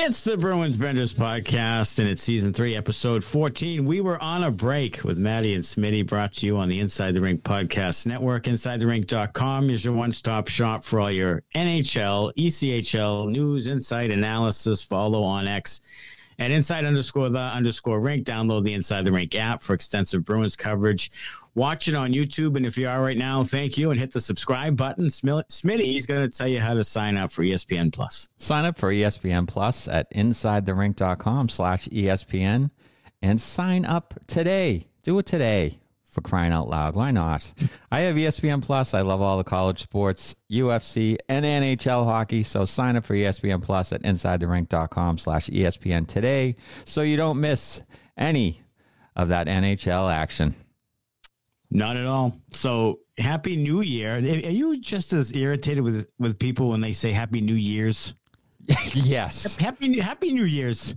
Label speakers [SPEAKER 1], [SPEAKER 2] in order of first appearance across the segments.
[SPEAKER 1] It's the Bruins Benders podcast, and it's season three, episode 14. We were on a break with Matty and Smitty, brought to you on the Inside the Rink podcast network. InsideTheRink.com is your one stop shop for all your NHL, ECHL news, insight, analysis. Follow on X at inside underscore the underscore rink. Download the Inside the Rink app for extensive Bruins coverage. Watch it on YouTube. And if you are right now, thank you and hit the subscribe button. Smitty is going to tell you how to sign up for ESPN Plus.
[SPEAKER 2] Sign up for ESPN Plus at insidetherink.com slash ESPN and sign up today. Do it today for crying out loud. Why not? I have ESPN Plus. I love all the college sports, UFC, and NHL hockey. So sign up for ESPN Plus at insidetherink.com slash ESPN today so you don't miss any of that NHL action.
[SPEAKER 1] Not at all. So happy New Year. Are you just as irritated with with people when they say Happy New Year's?
[SPEAKER 2] yes.
[SPEAKER 1] Happy Happy New Year's.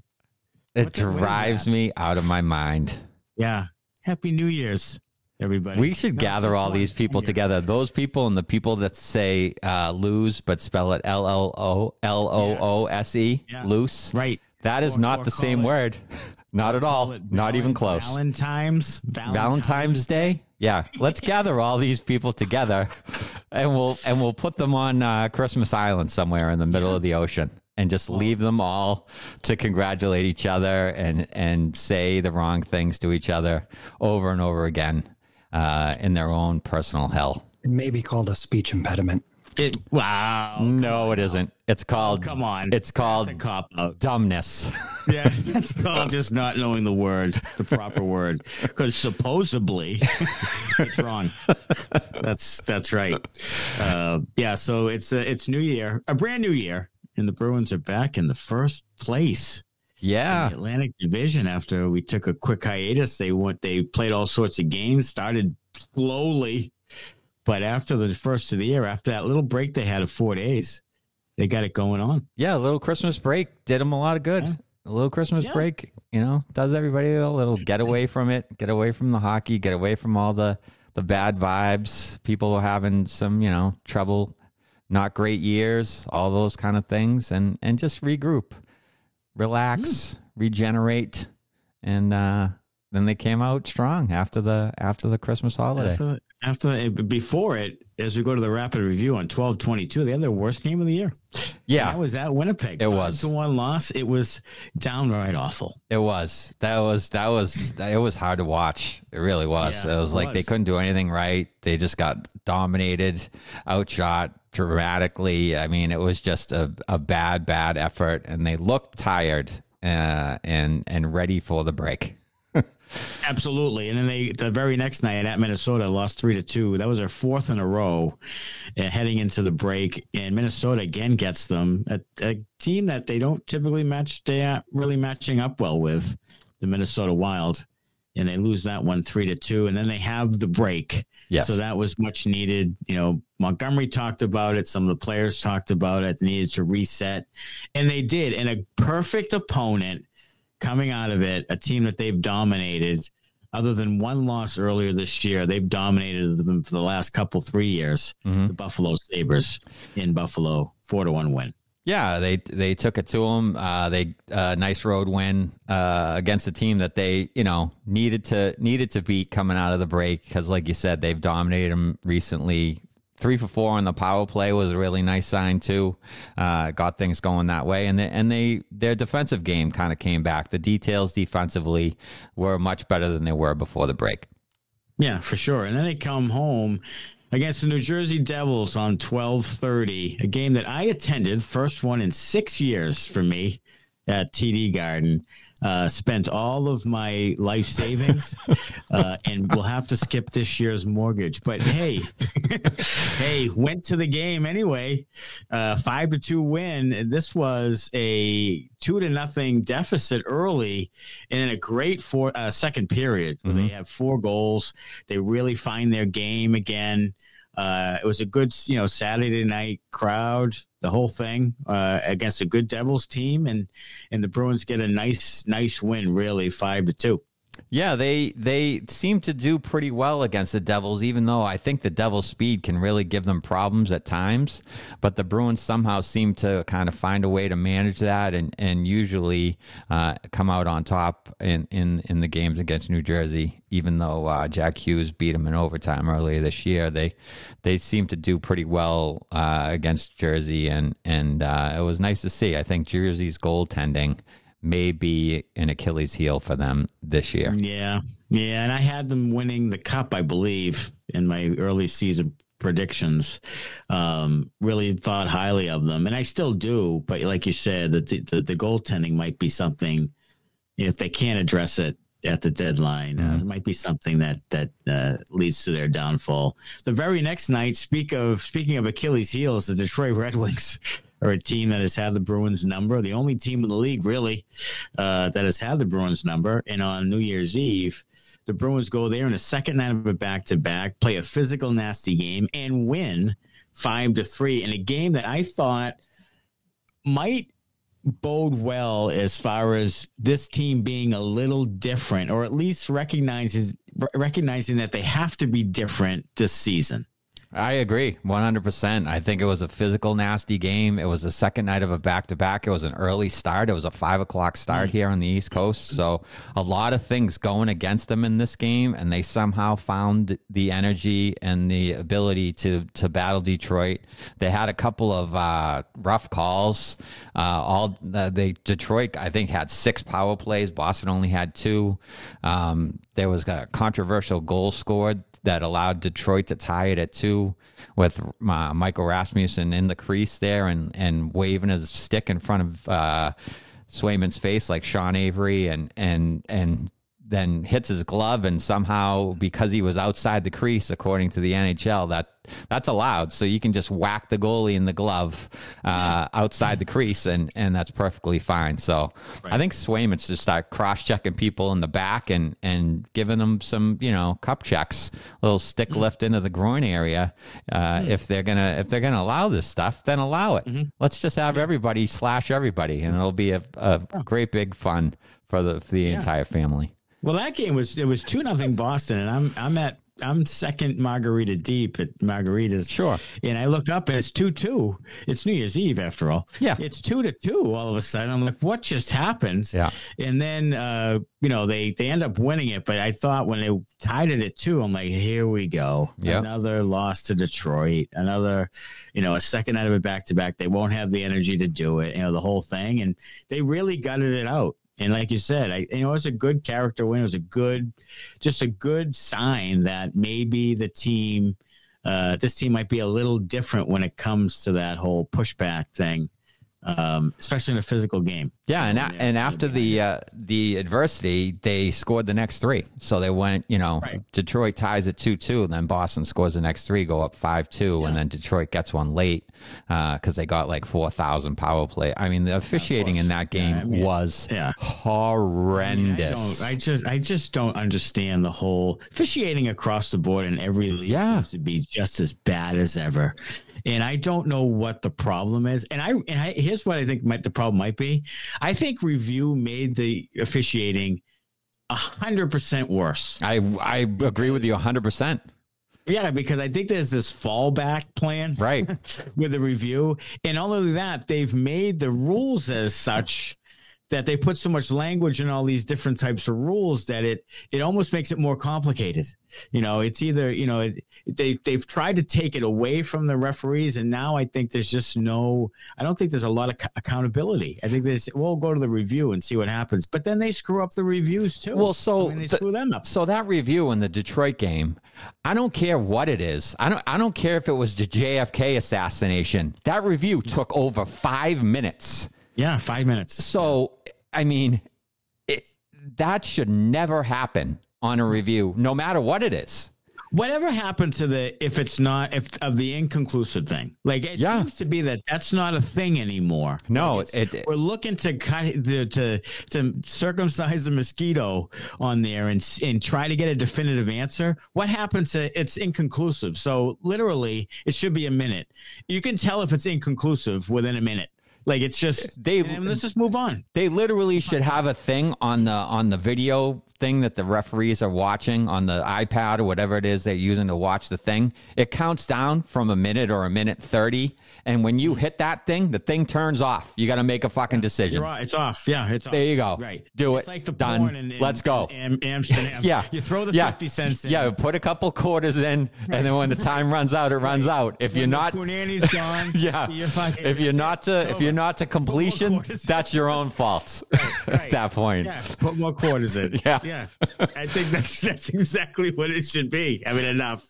[SPEAKER 2] It what drives me out of my mind.
[SPEAKER 1] Yeah. Happy New Year's, everybody.
[SPEAKER 2] We should no, gather all these people together. Those people and the people that say uh, lose but spell it L L O L O O S E, loose.
[SPEAKER 1] Right.
[SPEAKER 2] That is or, not or the same it, word. Not at all. Not even close.
[SPEAKER 1] Valentine's.
[SPEAKER 2] Valentine's, Valentine's Day. Yeah, let's gather all these people together, and we'll and we'll put them on uh, Christmas Island somewhere in the middle yeah. of the ocean, and just leave them all to congratulate each other and and say the wrong things to each other over and over again uh, in their own personal hell.
[SPEAKER 3] It may be called a speech impediment.
[SPEAKER 1] It wow.
[SPEAKER 2] No, it isn't. It's called.
[SPEAKER 1] Oh, come on.
[SPEAKER 2] It's called cop out. dumbness.
[SPEAKER 1] yeah, it's called just not knowing the word, the proper word, because supposedly it's wrong. That's that's right. Uh, yeah. So it's a, it's New Year, a brand new year, and the Bruins are back in the first place.
[SPEAKER 2] Yeah,
[SPEAKER 1] Atlantic Division. After we took a quick hiatus, they went. They played all sorts of games. Started slowly but after the first of the year, after that little break they had of four days, they got it going on.
[SPEAKER 2] Yeah, a little Christmas break did them a lot of good. Yeah. A little Christmas yeah. break, you know, does everybody a little get away from it, get away from the hockey, get away from all the the bad vibes. People having some, you know, trouble, not great years, all those kind of things, and and just regroup, relax, mm. regenerate, and uh, then they came out strong after the after the Christmas holiday
[SPEAKER 1] after before it, as we go to the rapid review on twelve twenty two, they had their worst game of the year.
[SPEAKER 2] Yeah,
[SPEAKER 1] that was at Winnipeg.
[SPEAKER 2] It Five was
[SPEAKER 1] to one loss. It was downright awful.
[SPEAKER 2] It was. That was that was it was hard to watch. It really was. Yeah, it was it like was. they couldn't do anything right. They just got dominated, outshot dramatically. I mean, it was just a, a bad, bad effort, and they looked tired uh, and and ready for the break.
[SPEAKER 1] Absolutely. And then they the very next night at Minnesota lost three to two. That was their fourth in a row uh, heading into the break. And Minnesota again gets them a, a team that they don't typically match They aren't really matching up well with, the Minnesota Wild. And they lose that one three to two. And then they have the break.
[SPEAKER 2] Yes.
[SPEAKER 1] So that was much needed. You know, Montgomery talked about it. Some of the players talked about it. They needed to reset. And they did. And a perfect opponent coming out of it, a team that they've dominated, other than one loss earlier this year, they've dominated them for the last couple three years. Mm-hmm. The Buffalo Sabres in Buffalo, four to one win.
[SPEAKER 2] Yeah, they they took it to them. Uh, they uh, nice road win uh, against a team that they you know needed to needed to beat coming out of the break because, like you said, they've dominated them recently three for four on the power play was a really nice sign too. Uh, got things going that way, and they, and they their defensive game kind of came back. The details defensively were much better than they were before the break.
[SPEAKER 1] Yeah, for sure. And then they come home against the New Jersey Devils on twelve thirty, a game that I attended, first one in six years for me at TD Garden uh, spent all of my life savings uh, and will have to skip this year's mortgage. But hey, hey, went to the game anyway. Uh, five to two win. This was a two to nothing deficit early, and then a great four uh, second period mm-hmm. they have four goals. They really find their game again. Uh, it was a good, you know, Saturday night crowd, the whole thing uh, against a good Devils team, and and the Bruins get a nice, nice win, really five to two.
[SPEAKER 2] Yeah, they they seem to do pretty well against the Devils, even though I think the Devils' speed can really give them problems at times. But the Bruins somehow seem to kind of find a way to manage that and and usually uh, come out on top in, in in the games against New Jersey. Even though uh, Jack Hughes beat them in overtime earlier this year, they they seem to do pretty well uh, against Jersey, and and uh, it was nice to see. I think Jersey's goaltending may be an Achilles heel for them this year.
[SPEAKER 1] Yeah. Yeah. And I had them winning the cup, I believe, in my early season predictions. Um, really thought highly of them. And I still do. But like you said, the, the, the goaltending might be something, if they can't address it at the deadline, uh, mm-hmm. uh, it might be something that that uh, leads to their downfall. The very next night, speak of speaking of Achilles heels, the Detroit Red Wings are a team that has had the Bruins number, the only team in the league really uh, that has had the Bruins number. And on New Year's Eve, the Bruins go there in the second night of a back to back, play a physical, nasty game, and win five to three in a game that I thought might bode well as far as this team being a little different, or at least recognizes recognizing that they have to be different this season.
[SPEAKER 2] I agree 100%. I think it was a physical, nasty game. It was the second night of a back to back. It was an early start. It was a five o'clock start mm. here on the East Coast. So, a lot of things going against them in this game, and they somehow found the energy and the ability to, to battle Detroit. They had a couple of uh, rough calls. Uh, all uh, they Detroit, I think, had six power plays. Boston only had two. Um, there was a controversial goal scored that allowed Detroit to tie it at two with uh, Michael Rasmussen in the crease there and, and waving his stick in front of uh, Swayman's face like Sean Avery and and and then hits his glove and somehow because he was outside the crease according to the NHL that that's allowed so you can just whack the goalie in the glove uh, outside the crease and and that's perfectly fine so right. I think Swayman should start cross checking people in the back and and giving them some you know cup checks little stick mm-hmm. lift into the groin area uh, mm-hmm. if they're gonna if they're gonna allow this stuff then allow it mm-hmm. let's just have everybody slash everybody and it'll be a, a great big fun for the for the yeah. entire family.
[SPEAKER 1] Well, that game was it was two nothing Boston, and I'm I'm at I'm second margarita deep at margaritas.
[SPEAKER 2] Sure.
[SPEAKER 1] And I look up and it's two two. It's New Year's Eve after all.
[SPEAKER 2] Yeah.
[SPEAKER 1] It's two to two all of a sudden. I'm like, what just happened?
[SPEAKER 2] Yeah.
[SPEAKER 1] And then uh, you know, they they end up winning it, but I thought when they tied it at two, I'm like, here we go.
[SPEAKER 2] Yep.
[SPEAKER 1] Another loss to Detroit. Another, you know, a second out of it back to back. They won't have the energy to do it, you know, the whole thing. And they really gutted it out. And like you said, I you know it was a good character win. It was a good, just a good sign that maybe the team, uh, this team might be a little different when it comes to that whole pushback thing um, especially in a physical game.
[SPEAKER 2] Yeah, and a, and after the uh, the adversity, they scored the next three. So they went, you know, right. Detroit ties at two two, then Boston scores the next three, go up five two, yeah. and then Detroit gets one late because uh, they got like four thousand power play. I mean, the officiating in that game yeah, I mean, was yeah. horrendous.
[SPEAKER 1] I, mean, I, I, just I just don't understand the whole officiating across the board in every league yeah. seems to be just as bad as ever and I don't know what the problem is. And I and I, here's what I think might, the problem might be. I think review made the officiating hundred percent worse.
[SPEAKER 2] I I agree with you hundred percent.
[SPEAKER 1] Yeah, because I think there's this fallback plan,
[SPEAKER 2] right,
[SPEAKER 1] with the review, and all of that they've made the rules as such that they put so much language in all these different types of rules that it it almost makes it more complicated. You know, it's either you know they they've tried to take it away from the referees, and now I think there's just no. I don't think there's a lot of accountability. I think there's we'll go to the review and see what happens, but then they screw up the reviews too.
[SPEAKER 2] Well, so
[SPEAKER 1] I mean, they the, screw them up.
[SPEAKER 2] So that review in the Detroit game, I don't care what it is. I don't I don't care if it was the JFK assassination. That review took over five minutes.
[SPEAKER 1] Yeah, five minutes.
[SPEAKER 2] So, I mean, it, that should never happen on a review, no matter what it is.
[SPEAKER 1] Whatever happened to the if it's not if of the inconclusive thing? Like it yeah. seems to be that that's not a thing anymore.
[SPEAKER 2] No,
[SPEAKER 1] like
[SPEAKER 2] it, it,
[SPEAKER 1] we're looking to kind of to, to to circumcise the mosquito on there and and try to get a definitive answer. What happens to it's inconclusive? So literally, it should be a minute. You can tell if it's inconclusive within a minute. Like it's just they. let's just move on.
[SPEAKER 2] They literally should have a thing on the on the video thing that the referees are watching on the iPad or whatever it is they're using to watch the thing, it counts down from a minute or a minute 30. And when you hit that thing, the thing turns off. You got to make a fucking decision.
[SPEAKER 1] Right. It's off. Yeah, it's off.
[SPEAKER 2] There you go.
[SPEAKER 1] Right.
[SPEAKER 2] Do
[SPEAKER 1] it's
[SPEAKER 2] it.
[SPEAKER 1] like the
[SPEAKER 2] Done.
[SPEAKER 1] porn in, in,
[SPEAKER 2] Let's go.
[SPEAKER 1] in Amsterdam.
[SPEAKER 2] Yeah.
[SPEAKER 1] You throw the
[SPEAKER 2] Yeah.
[SPEAKER 1] 50 cents in.
[SPEAKER 2] Yeah, put a couple quarters in, and then when the time runs out, it runs out. If you're not,
[SPEAKER 1] Punani's gone.
[SPEAKER 2] yeah,
[SPEAKER 1] You're fucking,
[SPEAKER 2] if you're not to, if you're not to completion, that's your own fault at
[SPEAKER 1] right.
[SPEAKER 2] that point.
[SPEAKER 1] Yeah, put more quarters in.
[SPEAKER 2] Yeah.
[SPEAKER 1] yeah. I think that's that's exactly what it should be. I mean, enough.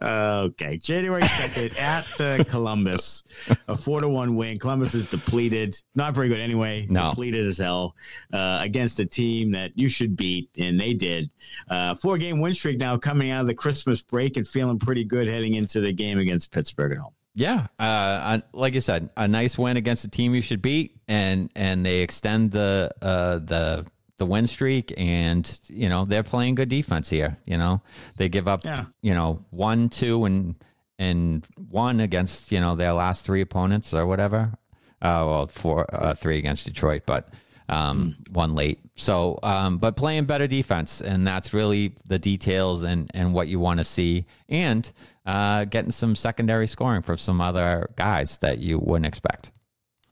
[SPEAKER 1] Uh, okay, January second at uh, Columbus, a four to one win. Columbus is depleted, not very good anyway.
[SPEAKER 2] No.
[SPEAKER 1] depleted as hell uh, against a team that you should beat, and they did. Uh, four game win streak now coming out of the Christmas break and feeling pretty good heading into the game against Pittsburgh at home.
[SPEAKER 2] Yeah, uh, I- like you said, a nice win against a team you should beat, and and they extend the uh, the the win streak, and you know they're playing good defense here. You know they give up,
[SPEAKER 1] Yeah.
[SPEAKER 2] you know, one, two, and and one against you know their last three opponents or whatever. Uh, well, four, uh, three against Detroit, but um, one late. So, um, but playing better defense, and that's really the details and and what you want to see, and uh, getting some secondary scoring from some other guys that you wouldn't expect.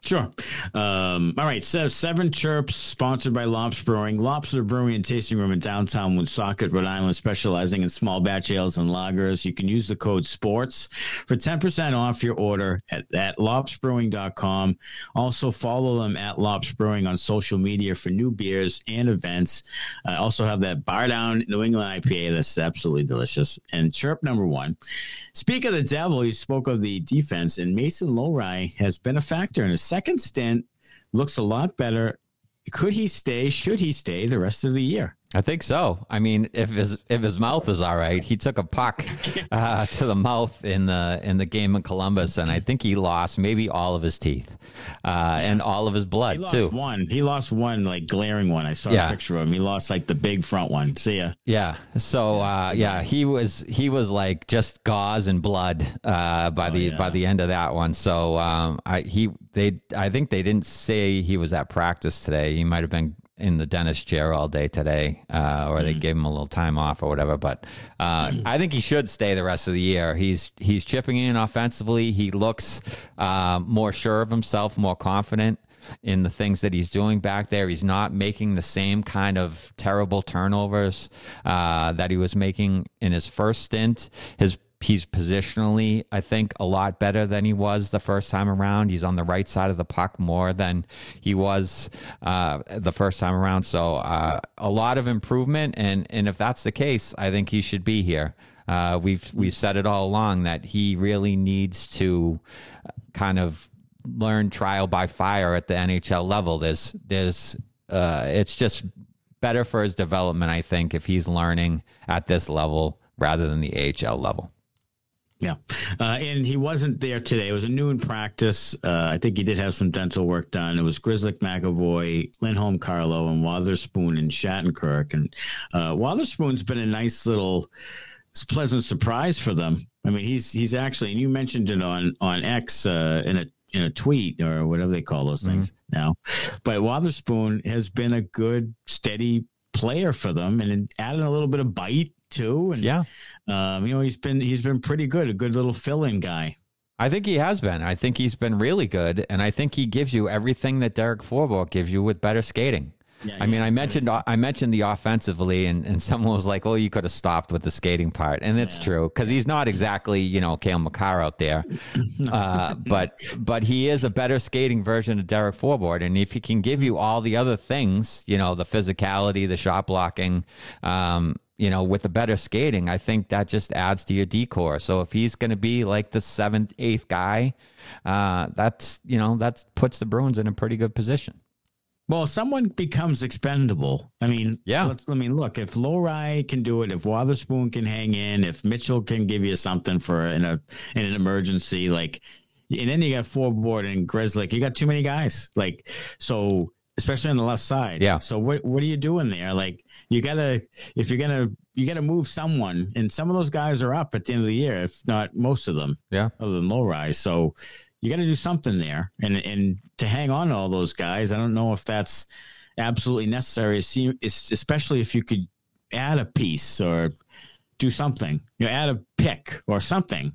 [SPEAKER 1] Sure. Um, all right. So Seven Chirps, sponsored by Lops Brewing. Lobster Brewing and Tasting Room in downtown Woonsocket, Rhode Island, specializing in small batch ales and lagers. You can use the code SPORTS for 10% off your order at, at lopsbrewing.com. Also follow them at Lops Brewing on social media for new beers and events. I also have that Bar Down New England IPA that's absolutely delicious. And Chirp number one. Speak of the devil, you spoke of the defense, and Mason Lohrei has been a factor in his second stint. Looks a lot better. Could he stay? Should he stay the rest of the year?
[SPEAKER 2] I think so. I mean, if his if his mouth is all right, he took a puck uh, to the mouth in the in the game in Columbus, and I think he lost maybe all of his teeth uh, and all of his blood
[SPEAKER 1] He lost
[SPEAKER 2] too.
[SPEAKER 1] one. He lost one, like glaring one. I saw
[SPEAKER 2] Yeah.
[SPEAKER 1] a picture of him. He lost like the big front one. See ya.
[SPEAKER 2] Yeah. So uh, yeah, he was he was like just gauze and blood uh, by the
[SPEAKER 1] Oh, yeah.
[SPEAKER 2] by the end of that one. So um, I he they I think they didn't say he was at practice today. He might have been in the dentist chair all day today, uh, or
[SPEAKER 1] Mm.
[SPEAKER 2] they gave him a little time off or whatever. But uh, I think he should stay the rest of the year. He's he's chipping in offensively. He looks uh, more sure of himself, more confident in the things that he's doing back there. He's not making the same kind of terrible turnovers uh, that he was making in his first stint. His he's positionally, I think, a lot better than he was the first time around. He's on the right side of the puck more than he was uh, the first time around. So uh, a lot of improvement, and and if that's the case, I think he should be here. Uh, we've we've said it all along that he really needs to kind of learn trial by fire at the NHL level. There's there's uh, it's just better for his development, I think, if he's learning at this level rather than the AHL level.
[SPEAKER 1] Yeah. Uh, and he wasn't there today. It was a noon practice. Uh, I think he did have some dental work done. It was Grzelcyk McAvoy, Lindholm Carlo, and Wotherspoon and Shattenkirk. And uh, Wotherspoon's been a nice little pleasant surprise for them. I mean, he's he's actually, and you mentioned it on on X uh, in a in a tweet or whatever they call those things now. But Wotherspoon has been a good, steady player for them, and added a little bit of bite too. And
[SPEAKER 2] Yeah.
[SPEAKER 1] um, you know, he's been he's been pretty good, a good little fill-in guy.
[SPEAKER 2] I think he has been. I think he's been really good, and I think he gives you everything that Derek Forbort gives you with better skating.
[SPEAKER 1] Yeah,
[SPEAKER 2] I mean, I mentioned I mentioned the offensively, and, and someone was like, "Oh, you could have stopped with the skating part," and it's true because he's not exactly you know Cale Makar out there, uh, but but he is a better skating version of Derek Forbort, and if he can give you all the other things, you know, the physicality, the shot blocking, um, you know, with the better skating, I think that just adds to your D corps. So if he's going to be like the seventh, eighth guy, uh, that's you know that puts the Bruins in a pretty good position.
[SPEAKER 1] Well, if someone becomes expendable. I mean,
[SPEAKER 2] Yeah.
[SPEAKER 1] let's- I mean, look, if Lohrei can do it, if Wotherspoon can hang in, if Mitchell can give you something for in a in an emergency, like, and then you got Forbort and Grizzly, you got too many guys. Like, so especially on the left side.
[SPEAKER 2] Yeah.
[SPEAKER 1] So what what are you doing there? Like, you gotta if you're gonna you gotta move someone, and some of those guys are up at the end of the year, if not most of them.
[SPEAKER 2] Yeah.
[SPEAKER 1] other than Lohrei's. So you got to do something there, and and to hang on to all those guys, I don't know if that's absolutely necessary, especially if you could add a piece or do something, you know, add a pick or something.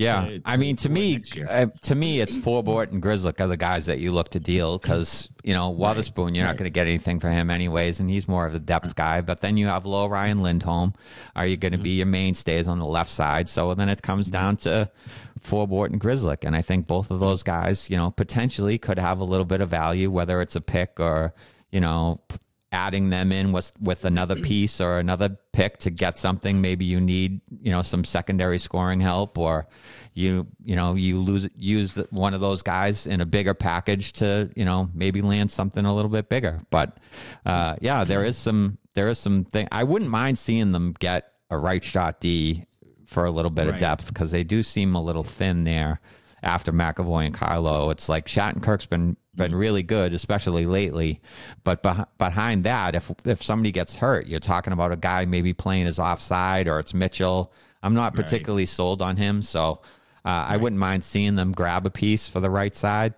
[SPEAKER 2] Yeah, to, I mean, to me, uh, to me, it's Forbort and Grzelcyk are the guys that you look to deal because you know Wotherspoon, you're right. not going to get anything for him anyways, and he's more of a depth guy. But then you have Lohrei and Lindholm. Are you going to mm-hmm. be your mainstays on the left side? So then it comes down to Forbort and Grzelcyk, and I think both of those guys, you know, potentially could have a little bit of value, whether it's a pick or you know adding them in with with another piece or another pick to get something maybe you need you know some secondary scoring help or you you know you lose use one of those guys in a bigger package to you know maybe land something a little bit bigger but uh, yeah there is some there is some thing I wouldn't mind seeing them get a right shot D for a little bit right. of depth because they do seem a little thin there after McAvoy and Carlo. It's like Shattenkirk's been been really good, especially lately. But beh- behind that, if if somebody gets hurt, you're talking about a guy maybe playing his offside or it's Mitchell. I'm not particularly right. sold on him, so uh, right. I wouldn't mind seeing them grab a piece for the right side.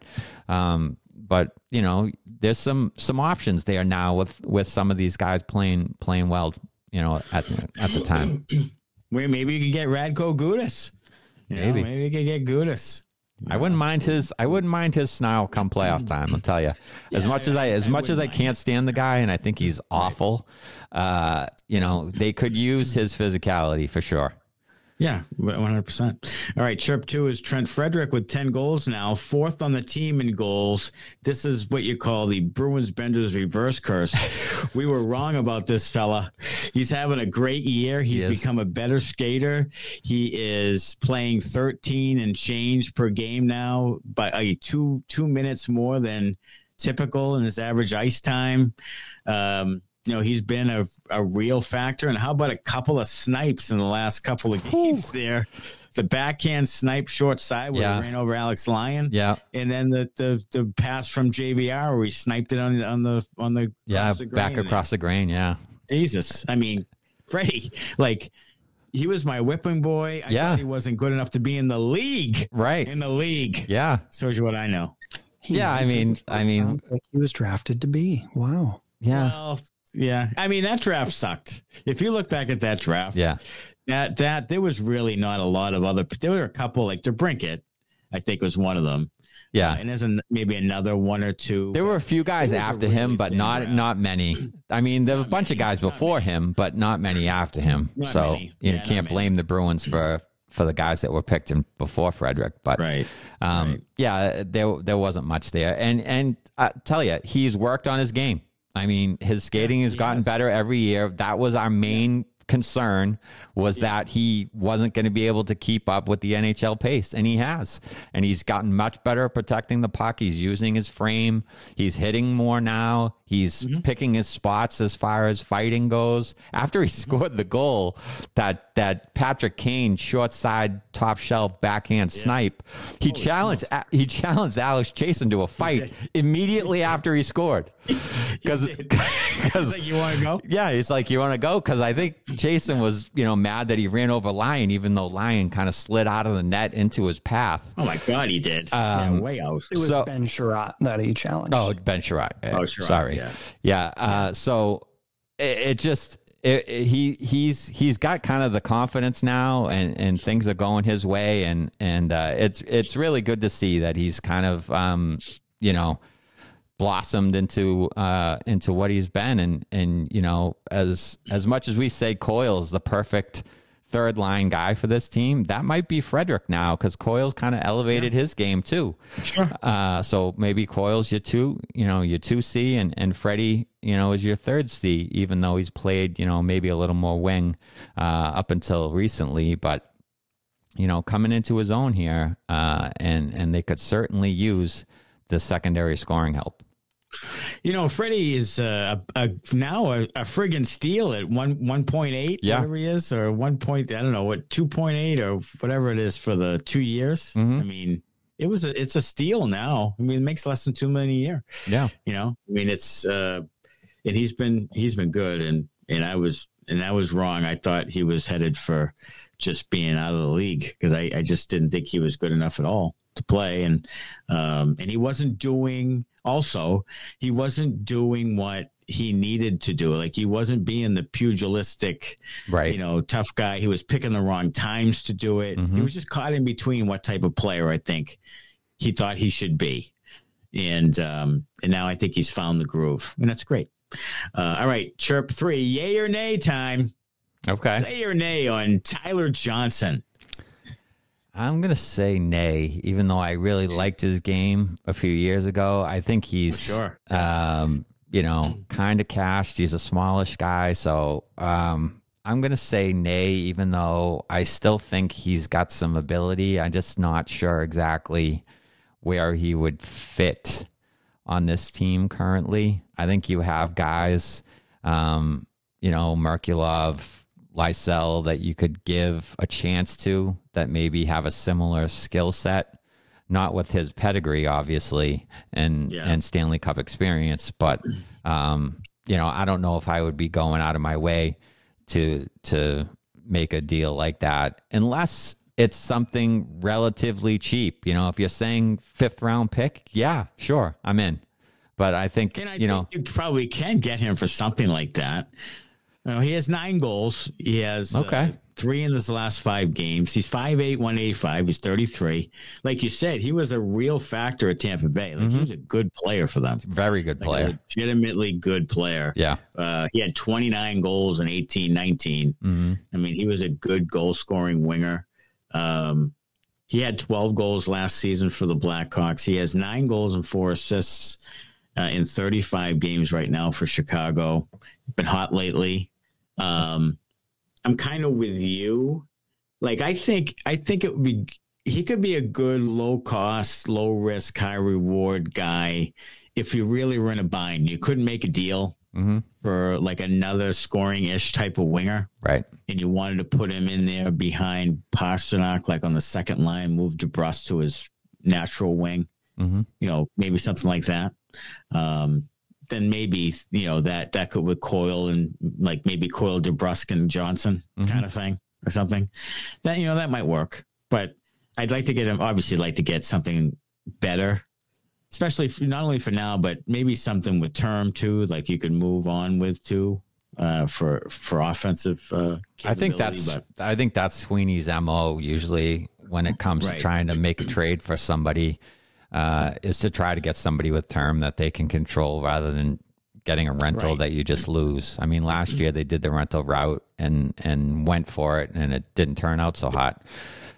[SPEAKER 2] Um, but you know, there's some some options there now with with some of these guys playing playing well. You know, at at the time.
[SPEAKER 1] Where maybe you could get Radko Gudas. maybe know, maybe you could get Gudas.
[SPEAKER 2] I wouldn't mind his. I wouldn't mind his snarl come playoff time. I'll tell you. As yeah, much as I, as I much as I can't stand the guy, and I think he's awful. Uh, you know, they could use his physicality for sure.
[SPEAKER 1] Yeah, 100%. All right, chirp two is Trent Frederic with 10 goals now, fourth on the team in goals. This is what you call the Bruins Benders reverse curse. we were wrong about this fella. He's having a great year. He's he become a better skater. He is playing 13 and change per game now, by uh, two two minutes more than typical in his average ice time. Um, you know, he's been a, a real factor. And how about a couple of snipes in the last couple of games Ooh. there? The backhand snipe short side where yeah. he ran over Alex Lyon.
[SPEAKER 2] Yeah.
[SPEAKER 1] And then the, the, the pass from JVR where he sniped it on the, on the, on the,
[SPEAKER 2] yeah, the back across there. the grain. Yeah.
[SPEAKER 1] Jesus. I mean, Freddie, like, he was my whipping boy. I yeah. he wasn't good enough to be in the league.
[SPEAKER 2] Right.
[SPEAKER 1] In the league.
[SPEAKER 2] Yeah.
[SPEAKER 1] So is what I know.
[SPEAKER 2] He, yeah. I mean, I mean,
[SPEAKER 3] he was drafted to be. Wow.
[SPEAKER 2] Yeah. Well,
[SPEAKER 1] yeah, I mean that draft sucked. If you look back at that draft,
[SPEAKER 2] yeah,
[SPEAKER 1] that that there was really not a lot of other. There were a couple like DeBrincat, I think was one of them.
[SPEAKER 2] Yeah, uh,
[SPEAKER 1] and there's an, maybe another one or two.
[SPEAKER 2] There were a few guys after really him, but not draft. not many. I mean, there were a bunch many. of guys before him, but not many after him. Not so many. you yeah, can't blame the Bruins for for the guys that were picked in before Frederic. But
[SPEAKER 1] right,
[SPEAKER 2] um,
[SPEAKER 1] right.
[SPEAKER 2] yeah, there there wasn't much there. And and I tell you, he's worked on his game. I mean, his skating yeah, has gotten has. better every year. That was our main concern was yeah. that he wasn't going to be able to keep up with the NHL pace, and he has. And he's gotten much better at protecting the puck. He's using his frame. He's hitting more now. He's mm-hmm. picking his spots as far as fighting goes. After he scored the goal, that that Patrick Kane short side top shelf backhand yeah. snipe, he Holy challenged smokes. he challenged Alex Chiasson to a fight immediately after he scored. Because
[SPEAKER 1] because like, you want to go?
[SPEAKER 2] Yeah, he's like you want to go because I think Chiasson was you know mad that he ran over Lyon, even though Lyon kind of slid out of the net into his path.
[SPEAKER 1] Oh my God, he did. Um, yeah, way out.
[SPEAKER 3] It was so, Ben Chiarot that he challenged.
[SPEAKER 2] Oh, Ben Chiarot. Oh, Chiarot, sorry. Yeah, yeah. Uh, so it, it just it, it, he he's he's got kind of the confidence now, and, and things are going his way, and and uh, it's it's really good to see that he's kind of um, you know blossomed into uh, into what he's been, and and you know as as much as we say Coyle's the perfect third line guy for this team, that might be Frederic now because Coyle's kind of elevated yeah. his game too. Sure. Uh, so maybe Coyle's your two, you know, your two C, and and Freddie, you know, is your third C, even though he's played, you know, maybe a little more wing uh, up until recently, but. You know, coming into his own here, uh, and and they could certainly use the secondary scoring help.
[SPEAKER 1] You know, Freddie is uh, a, a, now a, a friggin' steal at one one point eight, yeah. whatever he is, or one point. I don't know what two point eight or whatever it is for the two years. Mm-hmm. I mean, it was a, it's a steal now. I mean, it makes less than two million a year.
[SPEAKER 2] Yeah,
[SPEAKER 1] you know, I mean, it's uh, and he's been he's been good, and and I was and I was wrong. I thought he was headed for just being out of the league because I, I just didn't think he was good enough at all to play, and um, and he wasn't doing also he wasn't doing what he needed to do. Like he wasn't being the pugilistic,
[SPEAKER 2] Right.
[SPEAKER 1] you know, tough guy. He was picking the wrong times to do it. He
[SPEAKER 2] Mhm.
[SPEAKER 1] was just caught in between what type of player I think he thought he should be. And um, and now I think he's found the groove, and that's great. Uh, all right, chirp three, yay or nay time.
[SPEAKER 2] Okay.
[SPEAKER 1] Yay or nay on Tyler Johnson.
[SPEAKER 2] I'm gonna say nay, even though I really liked his game a few years ago. I think he's
[SPEAKER 1] sure.
[SPEAKER 2] um, you know, kind of cashed. He's a smallish guy, so um, I'm gonna say nay, even though I still think he's got some ability. I'm just not sure exactly where he would fit on this team currently. I think you have guys, um, you know, Merkulov, Lysell that you could give a chance to that maybe have a similar skill set. Not with his pedigree, obviously, and
[SPEAKER 1] Yeah.
[SPEAKER 2] and Stanley Cup experience, but um, you know, I don't know if I would be going out of my way to to make a deal like that unless it's something relatively cheap. You know, if you're saying fifth round pick, yeah, sure, I'm in. But I think
[SPEAKER 1] I
[SPEAKER 2] you know,
[SPEAKER 1] you probably can get him for something like that. Know, he has nine goals. He has uh,
[SPEAKER 2] Okay.
[SPEAKER 1] three in his last five games. He's 5'8", 185. He's 33. Like you said, he was a real factor at Tampa Bay. Like he was a good player for them.
[SPEAKER 2] very good
[SPEAKER 1] Like
[SPEAKER 2] Mm-hmm. player.
[SPEAKER 1] legitimately good player.
[SPEAKER 2] Yeah.
[SPEAKER 1] Uh, he had 29 goals in 18, 19.
[SPEAKER 2] hmm
[SPEAKER 1] I mean, he was a good goal scoring winger. Um, he had 12 goals last season for the Blackhawks. He has nine goals and four assists uh, in 35 games right now for Chicago. Been hot lately. Um, I'm kind of with you. Like, I think, I think it would be, he could be a good low cost, low risk, high reward guy if you really were in a bind. You couldn't make a deal
[SPEAKER 2] hmm
[SPEAKER 1] for like another scoring ish type of winger
[SPEAKER 2] Right.
[SPEAKER 1] and you wanted to put him in there behind Pastrnak, like on the second line, move DeBrusk to his natural wing,
[SPEAKER 2] hmm
[SPEAKER 1] you know, maybe something like that. Um, then maybe you know that that could with Coyle and like maybe Coyle DeBrusk and Johnson
[SPEAKER 2] Mhm.
[SPEAKER 1] kind of thing or something. That you know that might work, but I'd like to get him. Obviously, like to get something better, especially for, not only for now, but maybe something with term too. Like you could move on with too uh, for for offensive. Uh,
[SPEAKER 2] I think that's
[SPEAKER 1] but-
[SPEAKER 2] I think that's Sweeney's mo usually when it comes
[SPEAKER 1] Right.
[SPEAKER 2] to trying to make a trade for somebody uh, is to try to get somebody with term that they can control rather than getting a rental
[SPEAKER 1] Right.
[SPEAKER 2] that you just lose. I mean, last year they did the rental route and and went for it, and it didn't turn out so hot.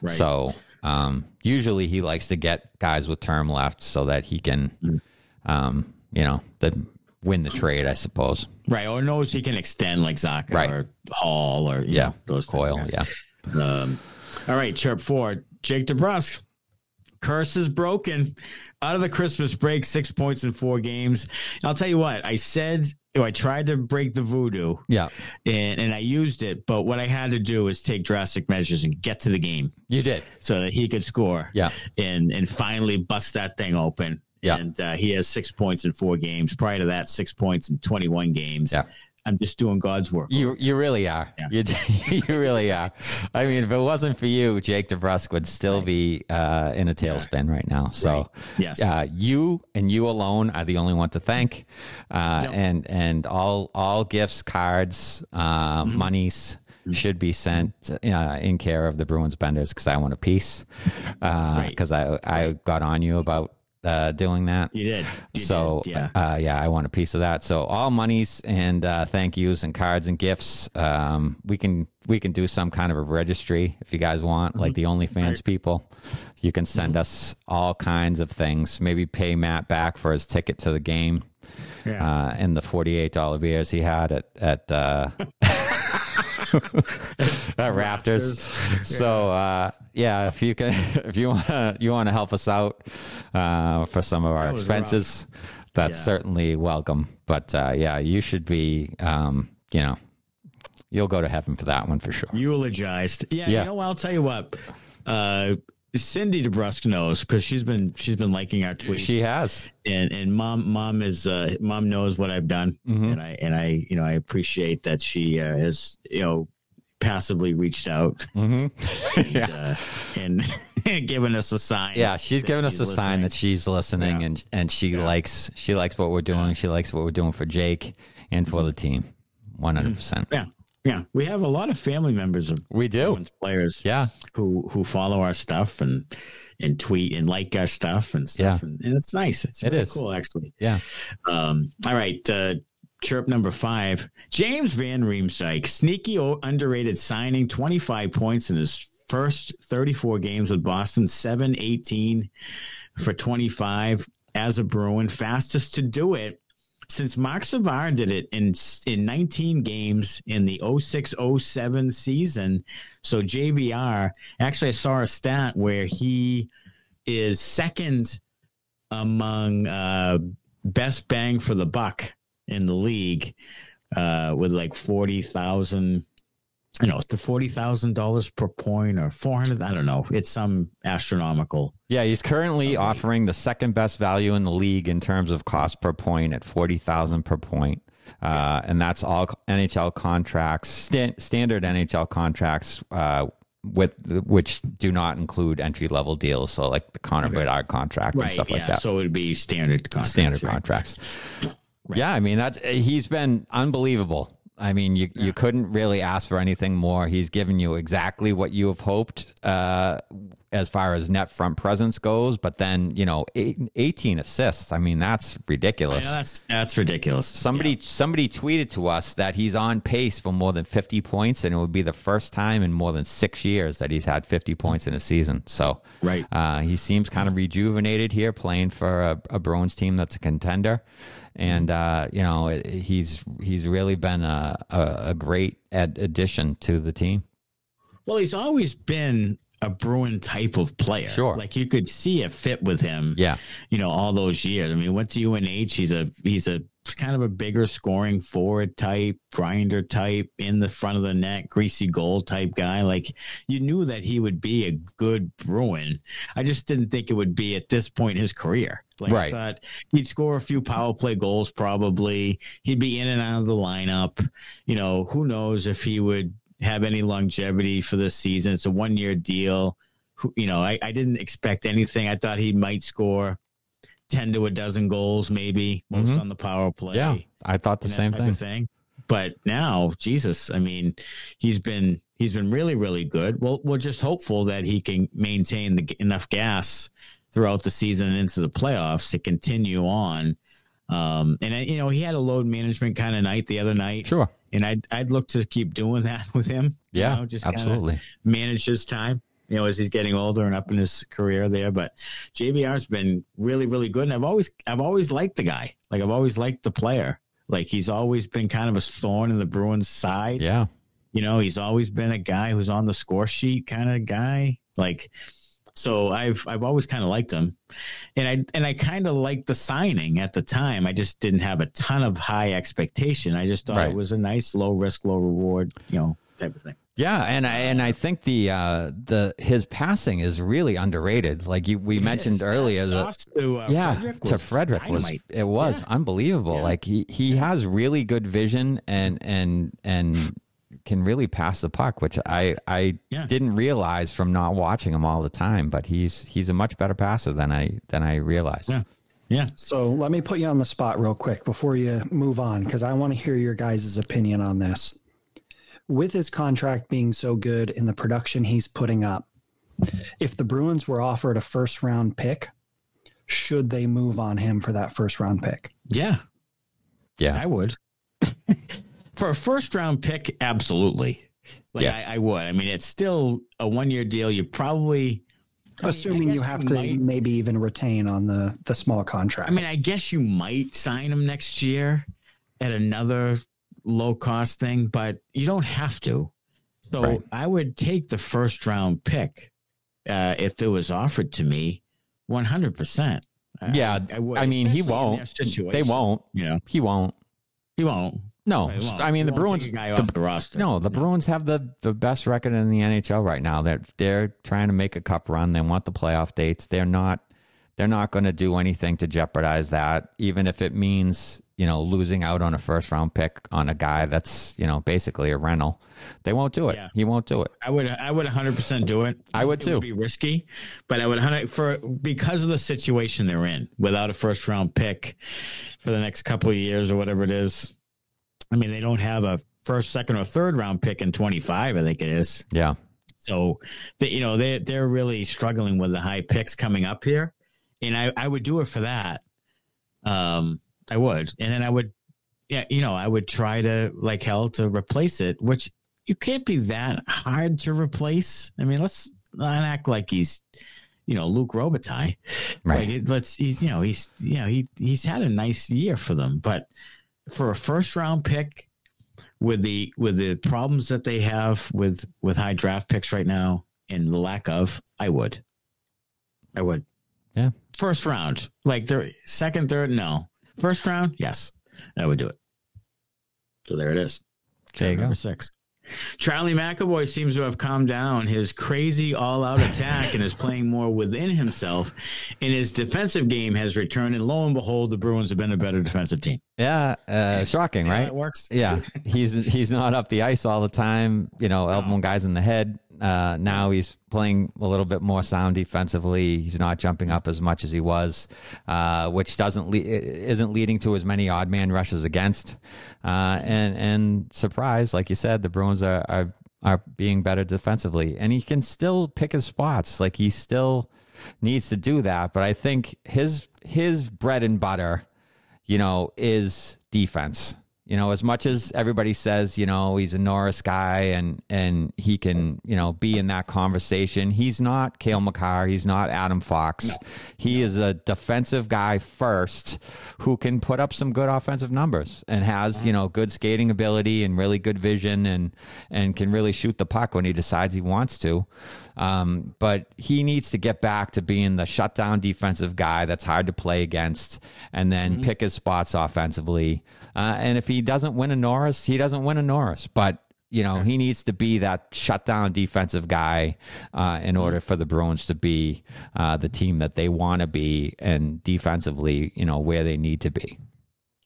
[SPEAKER 1] Right.
[SPEAKER 2] So um, usually he likes to get guys with term left so that he can,
[SPEAKER 1] Mm.
[SPEAKER 2] um, you know, the, win the trade, I suppose.
[SPEAKER 1] Right, or knows he can extend like Zacha
[SPEAKER 2] Right.
[SPEAKER 1] or Hall or
[SPEAKER 2] Yeah,
[SPEAKER 1] know, those Coyle.
[SPEAKER 2] Yeah.
[SPEAKER 1] Um, all right, chirp four. Jake DeBrusk. Curse is broken. Out of the Christmas break, six points in four games. I'll tell you what, I said I tried to break the voodoo
[SPEAKER 2] Yeah.
[SPEAKER 1] and, and I used it, but what I had to do was take drastic measures and get to the game
[SPEAKER 2] You did.
[SPEAKER 1] so that he could score
[SPEAKER 2] Yeah.
[SPEAKER 1] and and finally bust that thing open.
[SPEAKER 2] Yeah.
[SPEAKER 1] And uh, he has six points in four games. Prior to that, six points in 21 games.
[SPEAKER 2] Yeah.
[SPEAKER 1] I'm just doing God's work.
[SPEAKER 2] You you really are.
[SPEAKER 1] Yeah.
[SPEAKER 2] You you really are. I mean, if it wasn't for you, Jake DeBrusk would still be uh, in a tailspin right now. So,
[SPEAKER 1] Right. Yes.
[SPEAKER 2] uh, you and you alone are the only one to thank. Uh,
[SPEAKER 1] Yep.
[SPEAKER 2] And and all all gifts, cards, uh,
[SPEAKER 1] Mm-hmm.
[SPEAKER 2] monies. Should be sent uh, in care of the Bruins benders because I want a piece.
[SPEAKER 1] Right.
[SPEAKER 2] Because I I got on you about uh, doing that.
[SPEAKER 1] You did. You
[SPEAKER 2] so
[SPEAKER 1] did, yeah.
[SPEAKER 2] uh, yeah, I want a piece of that. So all monies and uh, thank yous and cards and gifts. Um, we can we can do some kind of a registry if you guys want, like the OnlyFans
[SPEAKER 1] Mm-hmm. Right.
[SPEAKER 2] people. You can send us all kinds of things. Maybe pay Matt back for his ticket to the game
[SPEAKER 1] yeah.
[SPEAKER 2] uh, and the forty eight dollar beers he had at at. Uh, at Raptors. So uh, yeah, if you can, if you want to, you want to help us out uh, for some of our expenses, that's
[SPEAKER 1] Yeah.
[SPEAKER 2] certainly welcome. But uh, yeah, you should be, um, you know, you'll go to heaven for that one for sure.
[SPEAKER 1] Eulogized. Yeah,
[SPEAKER 2] Yeah.
[SPEAKER 1] You know what? I'll tell you what. Cindy DeBrusk knows because she's been she's been liking our tweets.
[SPEAKER 2] She has.
[SPEAKER 1] and and mom mom is uh, mom knows what I've done,
[SPEAKER 2] Mhm.
[SPEAKER 1] and I and I you know I appreciate that she uh, has you know passively reached out
[SPEAKER 2] hmm
[SPEAKER 1] and,
[SPEAKER 2] yeah.
[SPEAKER 1] uh, and giving us a sign.
[SPEAKER 2] Yeah, she's giving us a sign that she's listening
[SPEAKER 1] Yeah.
[SPEAKER 2] and and she likes she likes what we're doing. She likes what we're doing for Jake and for the team. One hundred percent.
[SPEAKER 1] Yeah, yeah. We have a lot of family members of
[SPEAKER 2] We do.
[SPEAKER 1] Players.
[SPEAKER 2] Yeah.
[SPEAKER 1] who who follow our stuff and and tweet and like our stuff and stuff.
[SPEAKER 2] Yeah.
[SPEAKER 1] And, and it's nice. It's
[SPEAKER 2] It
[SPEAKER 1] really
[SPEAKER 2] is.
[SPEAKER 1] cool, actually.
[SPEAKER 2] Yeah.
[SPEAKER 1] Um, all right. Uh, chirp number five James Van Riemsdyk, sneaky underrated signing, 25 points in his first 34 games with Boston, 7 18 for 25 as a Bruin, fastest to do it. Since Marc Savard did it in in 19 games in the 06-07 season, so JVR actually I saw a stat where he is second among uh, best bang for the buck in the league uh, with like forty thousand. You know, the forty thousand dollars per point or four hundred. I don't know. It's some astronomical.
[SPEAKER 2] Yeah, he's currently offering the second best value in the league in terms of cost per point at forty thousand per point, uh, and that's all NHL contracts, stan- standard NHL contracts, uh, with which do not include entry level deals. So like the Connor Bedard contract and stuff like that.
[SPEAKER 1] So it would be standard contracts,
[SPEAKER 2] standard
[SPEAKER 1] right?
[SPEAKER 2] contracts. Yeah, I mean that's he's been unbelievable. I mean, you you couldn't really ask for anything more. He's given you exactly what you have hoped uh, as far as net front presence goes. But then you know, eight, eighteen assists. I mean, that's ridiculous.
[SPEAKER 1] know that's that's ridiculous.
[SPEAKER 2] Somebody somebody tweeted to us that he's on pace for more than 50 points, and it would be the first time in more than six years that he's had 50 points in a season. So,
[SPEAKER 1] Right.
[SPEAKER 2] uh, he seems kind of rejuvenated here, playing for a, a Bruins team that's a contender, and uh, you know he's he's really been a a, a great ad- addition to the team.
[SPEAKER 1] Well, he's always been a Bruin type of player.
[SPEAKER 2] Sure.
[SPEAKER 1] Like you could see a fit with him.
[SPEAKER 2] Yeah,
[SPEAKER 1] You know, all those years. I mean, went to UNH. He's a he's a kind of a bigger scoring forward type, grinder type, in the front of the net, greasy goal type guy. Like you knew that he would be a good Bruin. I just didn't think it would be at this point in his career. Like
[SPEAKER 2] Right.
[SPEAKER 1] I thought he'd score a few power play goals probably. He'd be in and out of the lineup. You know, who knows if he would have any longevity for this season. It's a one year deal. Who- You know, I, I didn't expect anything. I thought he might score 10 to a dozen goals, maybe, most
[SPEAKER 2] Mhm.
[SPEAKER 1] on the power play.
[SPEAKER 2] yeah, I thought the same thing.
[SPEAKER 1] thing. But now, Jesus, I mean, he's been he's been really really good. Well, we're just hopeful that he can maintain the, enough gas throughout the season and into the playoffs to continue on. Um, and I, you know, he had a load management kind of night the other night,
[SPEAKER 2] Sure.
[SPEAKER 1] and I'd I'd look to keep doing that with him. you
[SPEAKER 2] Yeah,
[SPEAKER 1] know, just
[SPEAKER 2] absolutely.
[SPEAKER 1] manage his time. You know, as he's getting older and up in his career there, but JVR's been really, really good, and I've always, I've always liked the guy. Like I've always liked the player. Like he's always been kind of a thorn in the Bruins' side.
[SPEAKER 2] Yeah.
[SPEAKER 1] You know, he's always been a guy who's on the score sheet kind of guy. Like, so I've I've always kind of liked him, and I and I kind of liked the signing at the time. I just didn't have a ton of high expectation. I just thought
[SPEAKER 2] Right.
[SPEAKER 1] it was a nice low risk, low reward, you know, type of thing.
[SPEAKER 2] Yeah, and I and I think the uh, the his passing is really underrated. Like you, we mentioned
[SPEAKER 1] Yes,
[SPEAKER 2] earlier,
[SPEAKER 1] that
[SPEAKER 2] the,
[SPEAKER 1] to, uh,
[SPEAKER 2] yeah,
[SPEAKER 1] Frederic
[SPEAKER 2] to
[SPEAKER 1] was
[SPEAKER 2] Frederic was
[SPEAKER 1] dynamite.
[SPEAKER 2] it was
[SPEAKER 1] Yeah.
[SPEAKER 2] unbelievable.
[SPEAKER 1] Yeah.
[SPEAKER 2] Like he he has really good vision and and and can really pass the puck, which I I
[SPEAKER 1] Yeah.
[SPEAKER 2] didn't realize from not watching him all the time. But he's he's a much better passer than I than I realized.
[SPEAKER 1] Yeah. Yeah.
[SPEAKER 3] So let me put you on the spot real quick before you move on, because I want to hear your guys' opinion on this. With his contract being so good and the production he's putting up, if the Bruins were offered a first round pick, should they move on him for that first round pick?
[SPEAKER 1] Yeah.
[SPEAKER 2] Yeah.
[SPEAKER 1] I would. For a first round pick, absolutely. Like
[SPEAKER 2] Yeah.
[SPEAKER 1] I, I would. I mean, it's still a one year deal. You probably I mean, I
[SPEAKER 3] Assuming you have
[SPEAKER 1] you
[SPEAKER 3] to
[SPEAKER 1] might-
[SPEAKER 3] maybe even retain on the the small contract.
[SPEAKER 1] I mean, I guess you might sign him next year at another low cost thing, but you don't have to. So
[SPEAKER 2] Right.
[SPEAKER 1] I would take the first round pick uh, if it was offered to me, one hundred percent.
[SPEAKER 2] Yeah,
[SPEAKER 1] would,
[SPEAKER 2] I mean, he won't. They won't.
[SPEAKER 1] You know,
[SPEAKER 2] He won't.
[SPEAKER 1] he won't.
[SPEAKER 2] No,
[SPEAKER 1] won't.
[SPEAKER 2] I mean the Bruins.
[SPEAKER 1] guy
[SPEAKER 2] the-
[SPEAKER 1] the roster.
[SPEAKER 2] No, the Bruins have the, the best record in the NHL right now. They're they're trying to make a cup run. They want the playoff dates. They're not they're not going to do anything to jeopardize that, even if it means you know losing out on a first round pick on a guy that's you know basically a rental. They won't do it.
[SPEAKER 1] Yeah.
[SPEAKER 2] He won't do it.
[SPEAKER 1] I would I would 100 percent do it.
[SPEAKER 2] I would
[SPEAKER 1] It
[SPEAKER 2] too.
[SPEAKER 1] be risky, but I would 100 for because of the situation they're in without a first round pick for the next couple of years or whatever it is. I mean, they don't have a first, second, or third round pick in 25. I think it is.
[SPEAKER 2] Yeah.
[SPEAKER 1] So they, you know, they they're really struggling with the high picks coming up here, and I I would do it for that. Um, I would, and then I would, yeah, you know, I would try to like hell to replace it, which you can't be that hard to replace. I mean, let's not act like he's, you know, Luc Robitaille.
[SPEAKER 2] Right.
[SPEAKER 1] Like, it- let's he's you know he's you know he he's had a nice year for them, but for a first round pick with the with the problems that they have with with high draft picks right now and the lack of, I would, I would,
[SPEAKER 2] Yeah.
[SPEAKER 1] First round, like the second, third, no. First round, yes, I would do it. So there it is.
[SPEAKER 2] There you go.
[SPEAKER 1] Number six. Charlie McAvoy seems to have calmed down his crazy all-out attack and is playing more within himself. And his defensive game has returned, and lo and behold, the Bruins have been a better defensive team.
[SPEAKER 2] Yeah. Uh, shocking,
[SPEAKER 1] See how
[SPEAKER 2] right?
[SPEAKER 1] that works?
[SPEAKER 2] Yeah, he's he's not up the ice all the time. You know, elbowing guys in the head. Uh, now he's playing a little bit more sound defensively. He's not jumping up as much as he was, uh, which doesn't le- isn't leading to as many odd man rushes against. Uh, and and surprise, like you said, the Bruins are, are are being better defensively, and he can still pick his spots. Like he still needs to do that. But I think his his bread and butter you know, is defense. You know, as much as everybody says, you know, he's a Norris guy and and he can, you know, be in that conversation. He's not Cale Makar. He's not Adam Fox. He is a defensive guy first who can put up some good offensive numbers and has, you know, good skating ability and really good vision and and can really shoot the puck when he decides he wants to. Um, but he needs to get back to being the shutdown defensive guy that's hard to play against and then pick his spots offensively. Uh, and if he doesn't win a Norris, he doesn't win a Norris. But you know, he needs to be that shutdown defensive guy uh, in order for the Bruins to be uh, the team that they want to be and defensively, you know, where they need to be.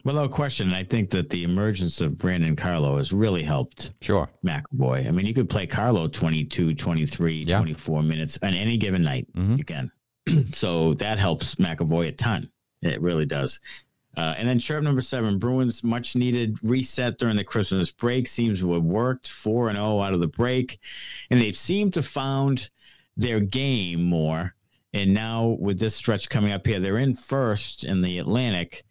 [SPEAKER 1] Without question, I think that the emergence of Brandon Carlo has really helped
[SPEAKER 2] Sure.
[SPEAKER 1] McAvoy. I mean, you could play Carlo 22, 23,
[SPEAKER 2] Yeah.
[SPEAKER 1] 24 minutes on any given night.
[SPEAKER 2] Mhm.
[SPEAKER 1] You can. so that helps McAvoy a ton. It really does. Uh, and then chirp number seven, Bruins much needed reset during the Christmas break seems to have worked four and zero out of the break, and they've seemed to found their game more. And now with this stretch coming up here, they're in first in the Atlantic.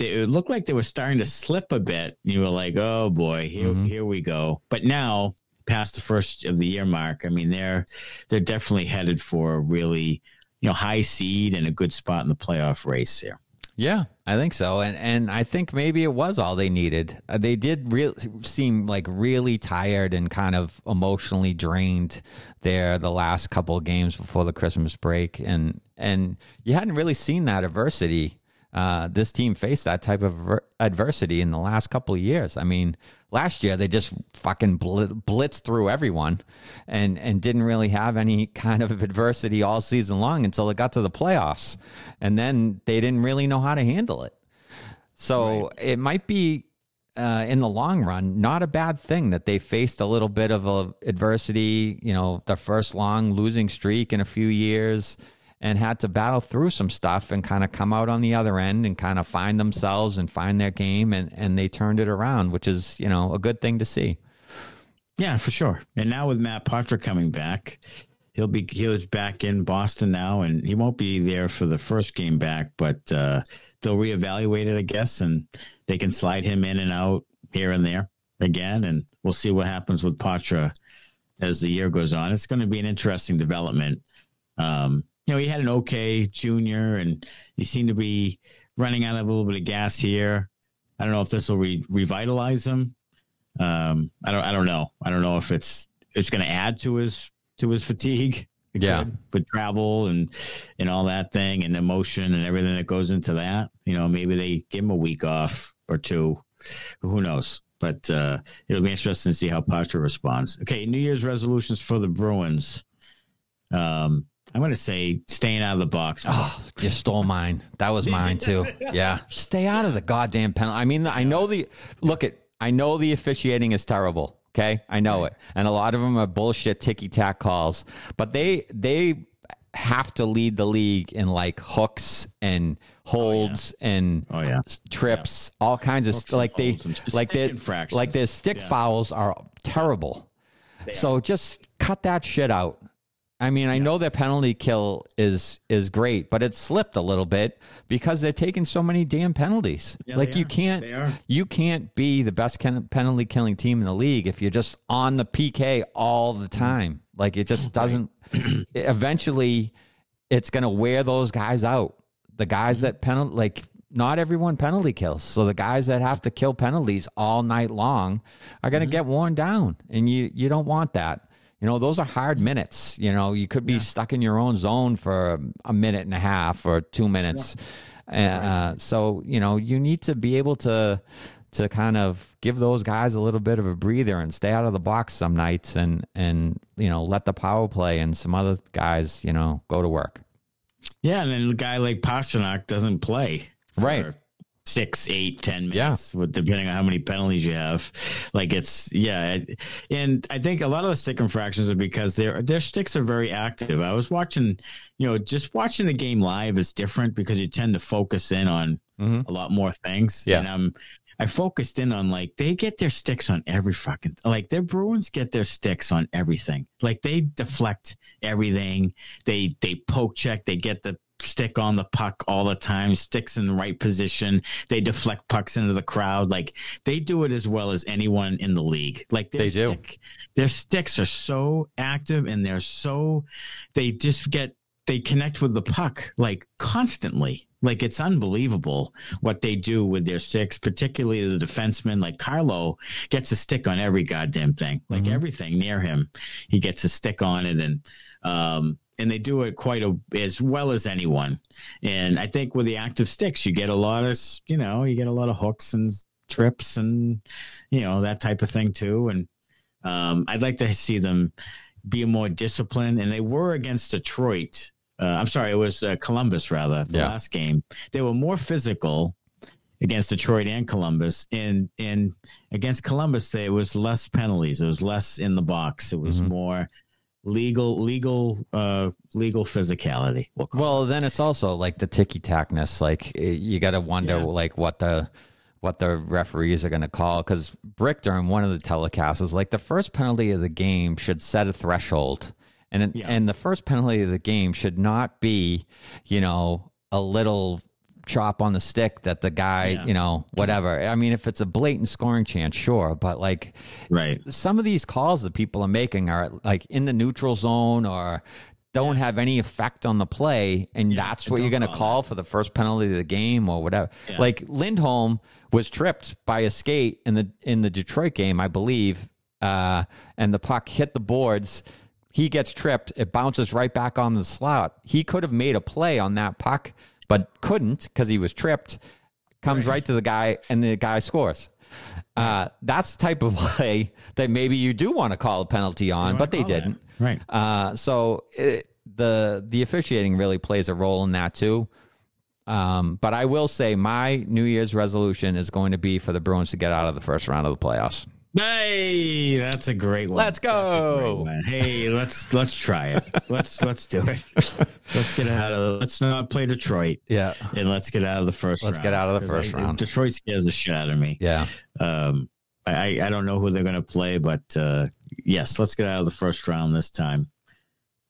[SPEAKER 1] They, it looked like they were starting to slip a bit. You were like, "Oh boy, here
[SPEAKER 2] Mhm.
[SPEAKER 1] here we go." But now, past the first of the year mark, I mean, they're they're definitely headed for a really you know high seed and a good spot in the playoff race here.
[SPEAKER 2] Yeah, I think so, and and I think maybe it was all they needed. Uh, they did real seem like really tired and kind of emotionally drained there the last couple of games before the Christmas break, and and you hadn't really seen that adversity. Uh, this team faced that type of ver- adversity in the last couple of years. I mean, last year they just fucking bl- blitzed through everyone, and and didn't really have any kind of adversity all season long until it got to the playoffs, and then they didn't really know how to handle it. So it might be uh, in the long run not a bad thing that they faced a little bit of a adversity. You know, the first long losing streak in a few years. And had to battle through some stuff and kind of come out on the other end and kind of find themselves and find their game and, and they turned it around, which is, you know, a good thing to see.
[SPEAKER 1] Yeah, for sure. And now with Matt Poitras coming back, he'll be he was back in Boston now, and he won't be there for the first game back, but uh, they'll reevaluate it, I guess, and they can slide him in and out here and there again, and we'll see what happens with Poitras as the year goes on. It's going to be an interesting development. Um, you know, he had an okay junior, and he seemed to be running out of a little bit of gas here. I don't know if this will re- revitalize him. Um, I don't, I don't know. I don't know if it's it's going to add to his to his fatigue.
[SPEAKER 2] Yeah.
[SPEAKER 1] with travel and and all that thing and emotion and everything that goes into that. You know, maybe they give him a week off or two. Who knows? But uh, it'll be interesting to see how Poitras responds. Okay, New Year's resolutions for the Bruins. Um, I'm going to say staying out of the box.
[SPEAKER 2] Oh, you stole mine. That was mine too. Yeah. Stay out of the goddamn penalty. I mean, I know the look at I know the officiating is terrible. Okay, I know it, and a lot of them are bullshit ticky tack calls. But they they have to lead the league in like hooks and holds oh, yeah. and
[SPEAKER 1] oh yeah
[SPEAKER 2] trips, yeah. all kinds of hooks like they like they like their stick fouls are terrible. They so are. just cut that shit out. I mean, I know their penalty kill is is great, but it slipped a little bit because they're taking so many damn penalties. Yeah, like you can't you can't be the best penalty killing team in the league if you're just on the PK all the time. Like it just doesn't. eventually, it's going to wear those guys out. The guys mm-hmm. that penalty like not everyone penalty kills. So the guys that have to kill penalties all night long are going to mm-hmm. get worn down, and you you don't want that you know those are hard minutes. You know you could be yeah. stuck in your own zone for a minute and a half or two minutes. Sure. uh, so you know you need to be able to to kind of give those guys a little bit of a breather and stay out of the box some nights and and you know let the power play and some other guys you know go to work.
[SPEAKER 1] Yeah and then a guy like Pastrnak doesn't play
[SPEAKER 2] right
[SPEAKER 1] six, eight, ten minutes, yeah. with, depending on how many penalties you have. Like it's yeah, and I think a lot of the stick infractions are because their their sticks are very active. I was watching, you know, just watching the game live is different because you tend to focus in on mm-hmm. a lot more things.
[SPEAKER 2] Yeah.
[SPEAKER 1] And um, I focused in on like they get their sticks on every fucking like their Bruins get their sticks on everything. Like they deflect everything. They they poke check. They get the stick on the puck all the time, sticks in the right position. They deflect pucks into the crowd. Like they do it as well as anyone in the league. Like
[SPEAKER 2] they
[SPEAKER 1] stick,
[SPEAKER 2] do.
[SPEAKER 1] Their sticks are so active and they're so they just get they connect with the puck like constantly. Like it's unbelievable what they do with their sticks, particularly the defenseman. Like Carlo gets a stick on every goddamn thing, like mm-hmm. everything near him, he gets a stick on it, and um, and they do it quite a, as well as anyone. And I think with the active sticks, you get a lot of, you know, you get a lot of hooks and trips and, you know, that type of thing too. And um, I'd like to see them be more disciplined. And they were against Detroit. Uh, I'm sorry, it was uh, Columbus rather. The yeah. last game, they were more physical against Detroit and Columbus. And and against Columbus, there was less penalties. It was less in the box. It was mm-hmm. more legal legal uh legal physicality
[SPEAKER 2] we'll, well then it's also like the ticky tackness like eh, you got to wonder yeah. like what the what the referees are going to call because brick during one of the telecasts is like the first penalty of the game should set a threshold and yeah. and the first penalty of the game should not be you know a little chop on the stick that the guy, yeah. you know, whatever. I mean, if it's a blatant scoring chance, sure, but like,
[SPEAKER 1] right.
[SPEAKER 2] Some of these calls that people are making are like in the neutral zone or don't yeah. have any effect on the play, and yeah, that's what you're going to call that. for the first penalty of the game or whatever. Like Lindholm was tripped by a skate in the in the Detroit game, I believe, uh, and the puck hit the boards. He gets tripped. It bounces right back on the slot. He could have made a play on that puck but couldn't because he was tripped. Comes right. right. to the guy, and the guy scores. Uh, that's the type of play that maybe you do want to call a penalty on, but they didn't.
[SPEAKER 1] That. Right.
[SPEAKER 2] Uh, so it, the the officiating really plays a role in that too. Um, but I will say my New Year's resolution is going to be for the Bruins to get out of the first round of the playoffs.
[SPEAKER 1] Hey, that's a great one.
[SPEAKER 2] Let's go.
[SPEAKER 1] Hey, let's let's try it. Let's let's do it. Let's get out of. Let's not play Detroit.
[SPEAKER 2] Yeah,
[SPEAKER 1] and let's get out of the 1st
[SPEAKER 2] Let's get out of the first I, round.
[SPEAKER 1] Detroit scares the shit out of me.
[SPEAKER 2] Yeah.
[SPEAKER 1] Um, I I don't know who they're going to play, but uh, yes, let's get out of the first round this time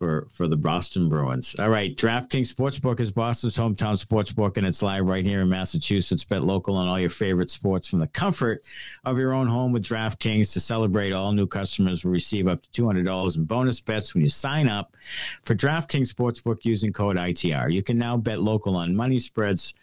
[SPEAKER 1] for for the Boston Bruins. All right, DraftKings Sportsbook is Boston's hometown sportsbook, and it's live right here in Massachusetts. Bet local on all your favorite sports from the comfort of your own home with DraftKings. To celebrate, all new customers will receive up to two hundred dollars in bonus bets when you sign up for DraftKings Sportsbook using code ITR. You can now bet local on money spreads.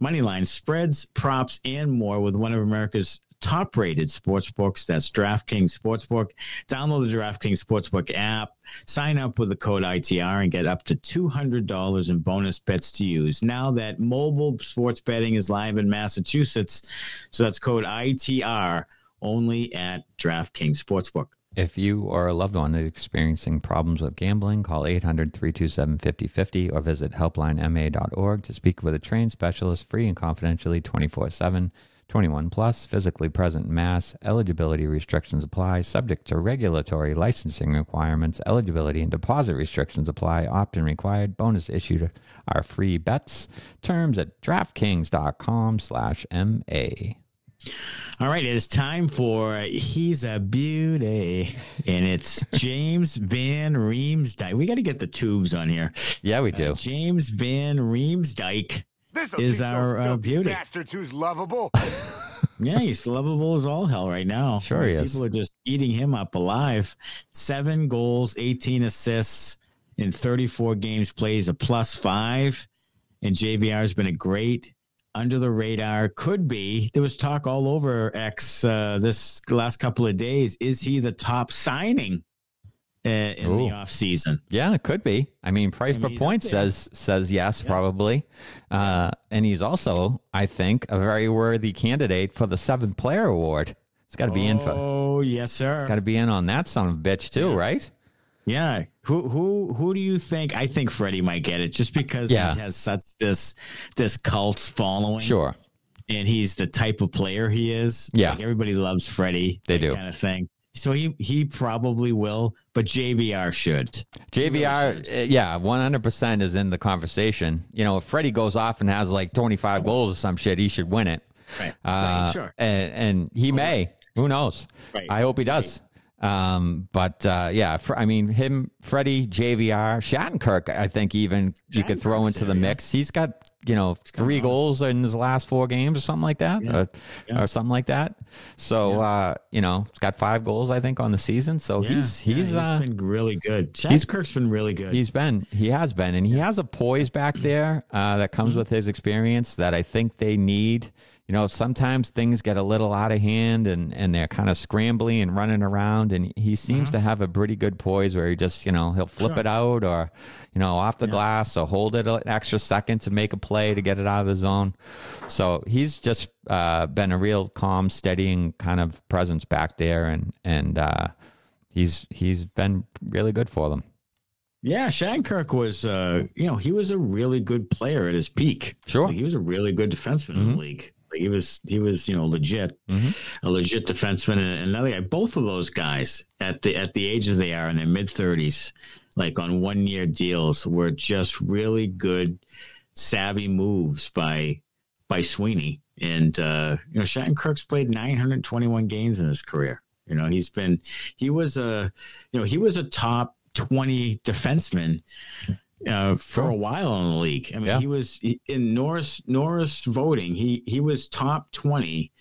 [SPEAKER 1] Money line spreads, props, and more with one of America's top rated sports books. That's DraftKings Sportsbook. Download the DraftKings Sportsbook app, sign up with the code ITR, and get up to $200 in bonus bets to use. Now that mobile sports betting is live in Massachusetts, so that's code ITR only at DraftKings Sportsbook.
[SPEAKER 2] If you or a loved one is experiencing problems with gambling, call 800 327 5050 or visit helplinema.org to speak with a trained specialist free and confidentially 24 7. 21 plus, physically present mass. Eligibility restrictions apply, subject to regulatory licensing requirements. Eligibility and deposit restrictions apply. Opt-in required. Bonus issued are free bets. Terms at DraftKings.com slash MA.
[SPEAKER 1] All right, it is time for He's a Beauty. And it's James Van Riemsdyk. We got to get the tubes on here.
[SPEAKER 2] Yeah, we do.
[SPEAKER 1] Uh, James Van Riemsdyk
[SPEAKER 4] This'll
[SPEAKER 1] is our
[SPEAKER 4] those
[SPEAKER 1] uh, beauty.
[SPEAKER 4] bastards who's lovable.
[SPEAKER 1] Yeah, he's lovable as all hell right now.
[SPEAKER 2] Sure he is.
[SPEAKER 1] People are just eating him up alive. Seven goals, 18 assists in 34 games plays a plus five. And JVR has been a great under the radar. Could be. There was talk all over X uh, this last couple of days. Is he the top signing uh, in
[SPEAKER 2] Ooh.
[SPEAKER 1] the offseason?
[SPEAKER 2] Yeah, it could be. I mean, price
[SPEAKER 1] I mean,
[SPEAKER 2] per point says says yes, probably. Uh, and he's also, I think, a very worthy candidate for the seventh player award. He's got to be in for,
[SPEAKER 1] Oh, yes, sir.
[SPEAKER 2] got to be in on that son of a bitch too, right?
[SPEAKER 1] Yeah. Who who who do you think? I think Freddie might get it just because
[SPEAKER 2] Yeah.
[SPEAKER 1] he has such this this cult following.
[SPEAKER 2] Sure.
[SPEAKER 1] And he's the type of player he is.
[SPEAKER 2] Yeah.
[SPEAKER 1] Like everybody loves Freddie.
[SPEAKER 2] They
[SPEAKER 1] that
[SPEAKER 2] do.
[SPEAKER 1] kind of thing. So he he probably will, but JVR should.
[SPEAKER 2] JVR, uh, yeah, one hundred percent is in the conversation. You know, if Freddie goes off and has like twenty five goals or some shit, he should win it.
[SPEAKER 1] Right.
[SPEAKER 2] Uh,
[SPEAKER 1] right. Sure.
[SPEAKER 2] and, and he may. Who knows?
[SPEAKER 1] Right.
[SPEAKER 2] I hope he does. Um, but uh, yeah, fr- I mean, him, Freddie, JVR, Shattenkirk. I think even you could throw into the
[SPEAKER 1] yeah.
[SPEAKER 2] mix. He's got you know three goals in his last four games or something like that, or,
[SPEAKER 1] Yeah.
[SPEAKER 2] or something like that. So uh, you know, he's got five goals I think on the season. So
[SPEAKER 1] Yeah,
[SPEAKER 2] he's
[SPEAKER 1] yeah,
[SPEAKER 2] he's uh,
[SPEAKER 1] been really good.
[SPEAKER 2] he's-
[SPEAKER 1] Kirk's been really good.
[SPEAKER 2] He's been, he has been, and he has a poise back there uh, that comes with his experience that I think they need. You know, sometimes things get a little out of hand and, and they're kind of scrambly and running around, and he seems to have a pretty good poise where he just, you know, he'll flip it out or, you know, off the glass or hold it an extra second to make a play to get it out of the zone. So he's just uh, been a real calm, steadying kind of presence back there, and and uh, he's he's been really good for them.
[SPEAKER 1] Yeah, Shattenkirk was, uh, you know, he was a really good player at his peak.
[SPEAKER 2] Sure.
[SPEAKER 1] Like, he was a really good defenseman in the league. He was, he was, you know, legit,
[SPEAKER 2] Mhm.
[SPEAKER 1] a legit defenseman. And another guy, both of those guys at the at the ages they are in their mid thirties, like on one year deals, were just really good, savvy moves by by Sweeney. And uh, you know, Shattenkirk's played 921 games in his career. You know, he's been he was a you know he was a top 20 defenseman uh, for a while in the league. I mean,
[SPEAKER 2] Yeah.
[SPEAKER 1] he was he- in Norris Norris voting. He he was top 20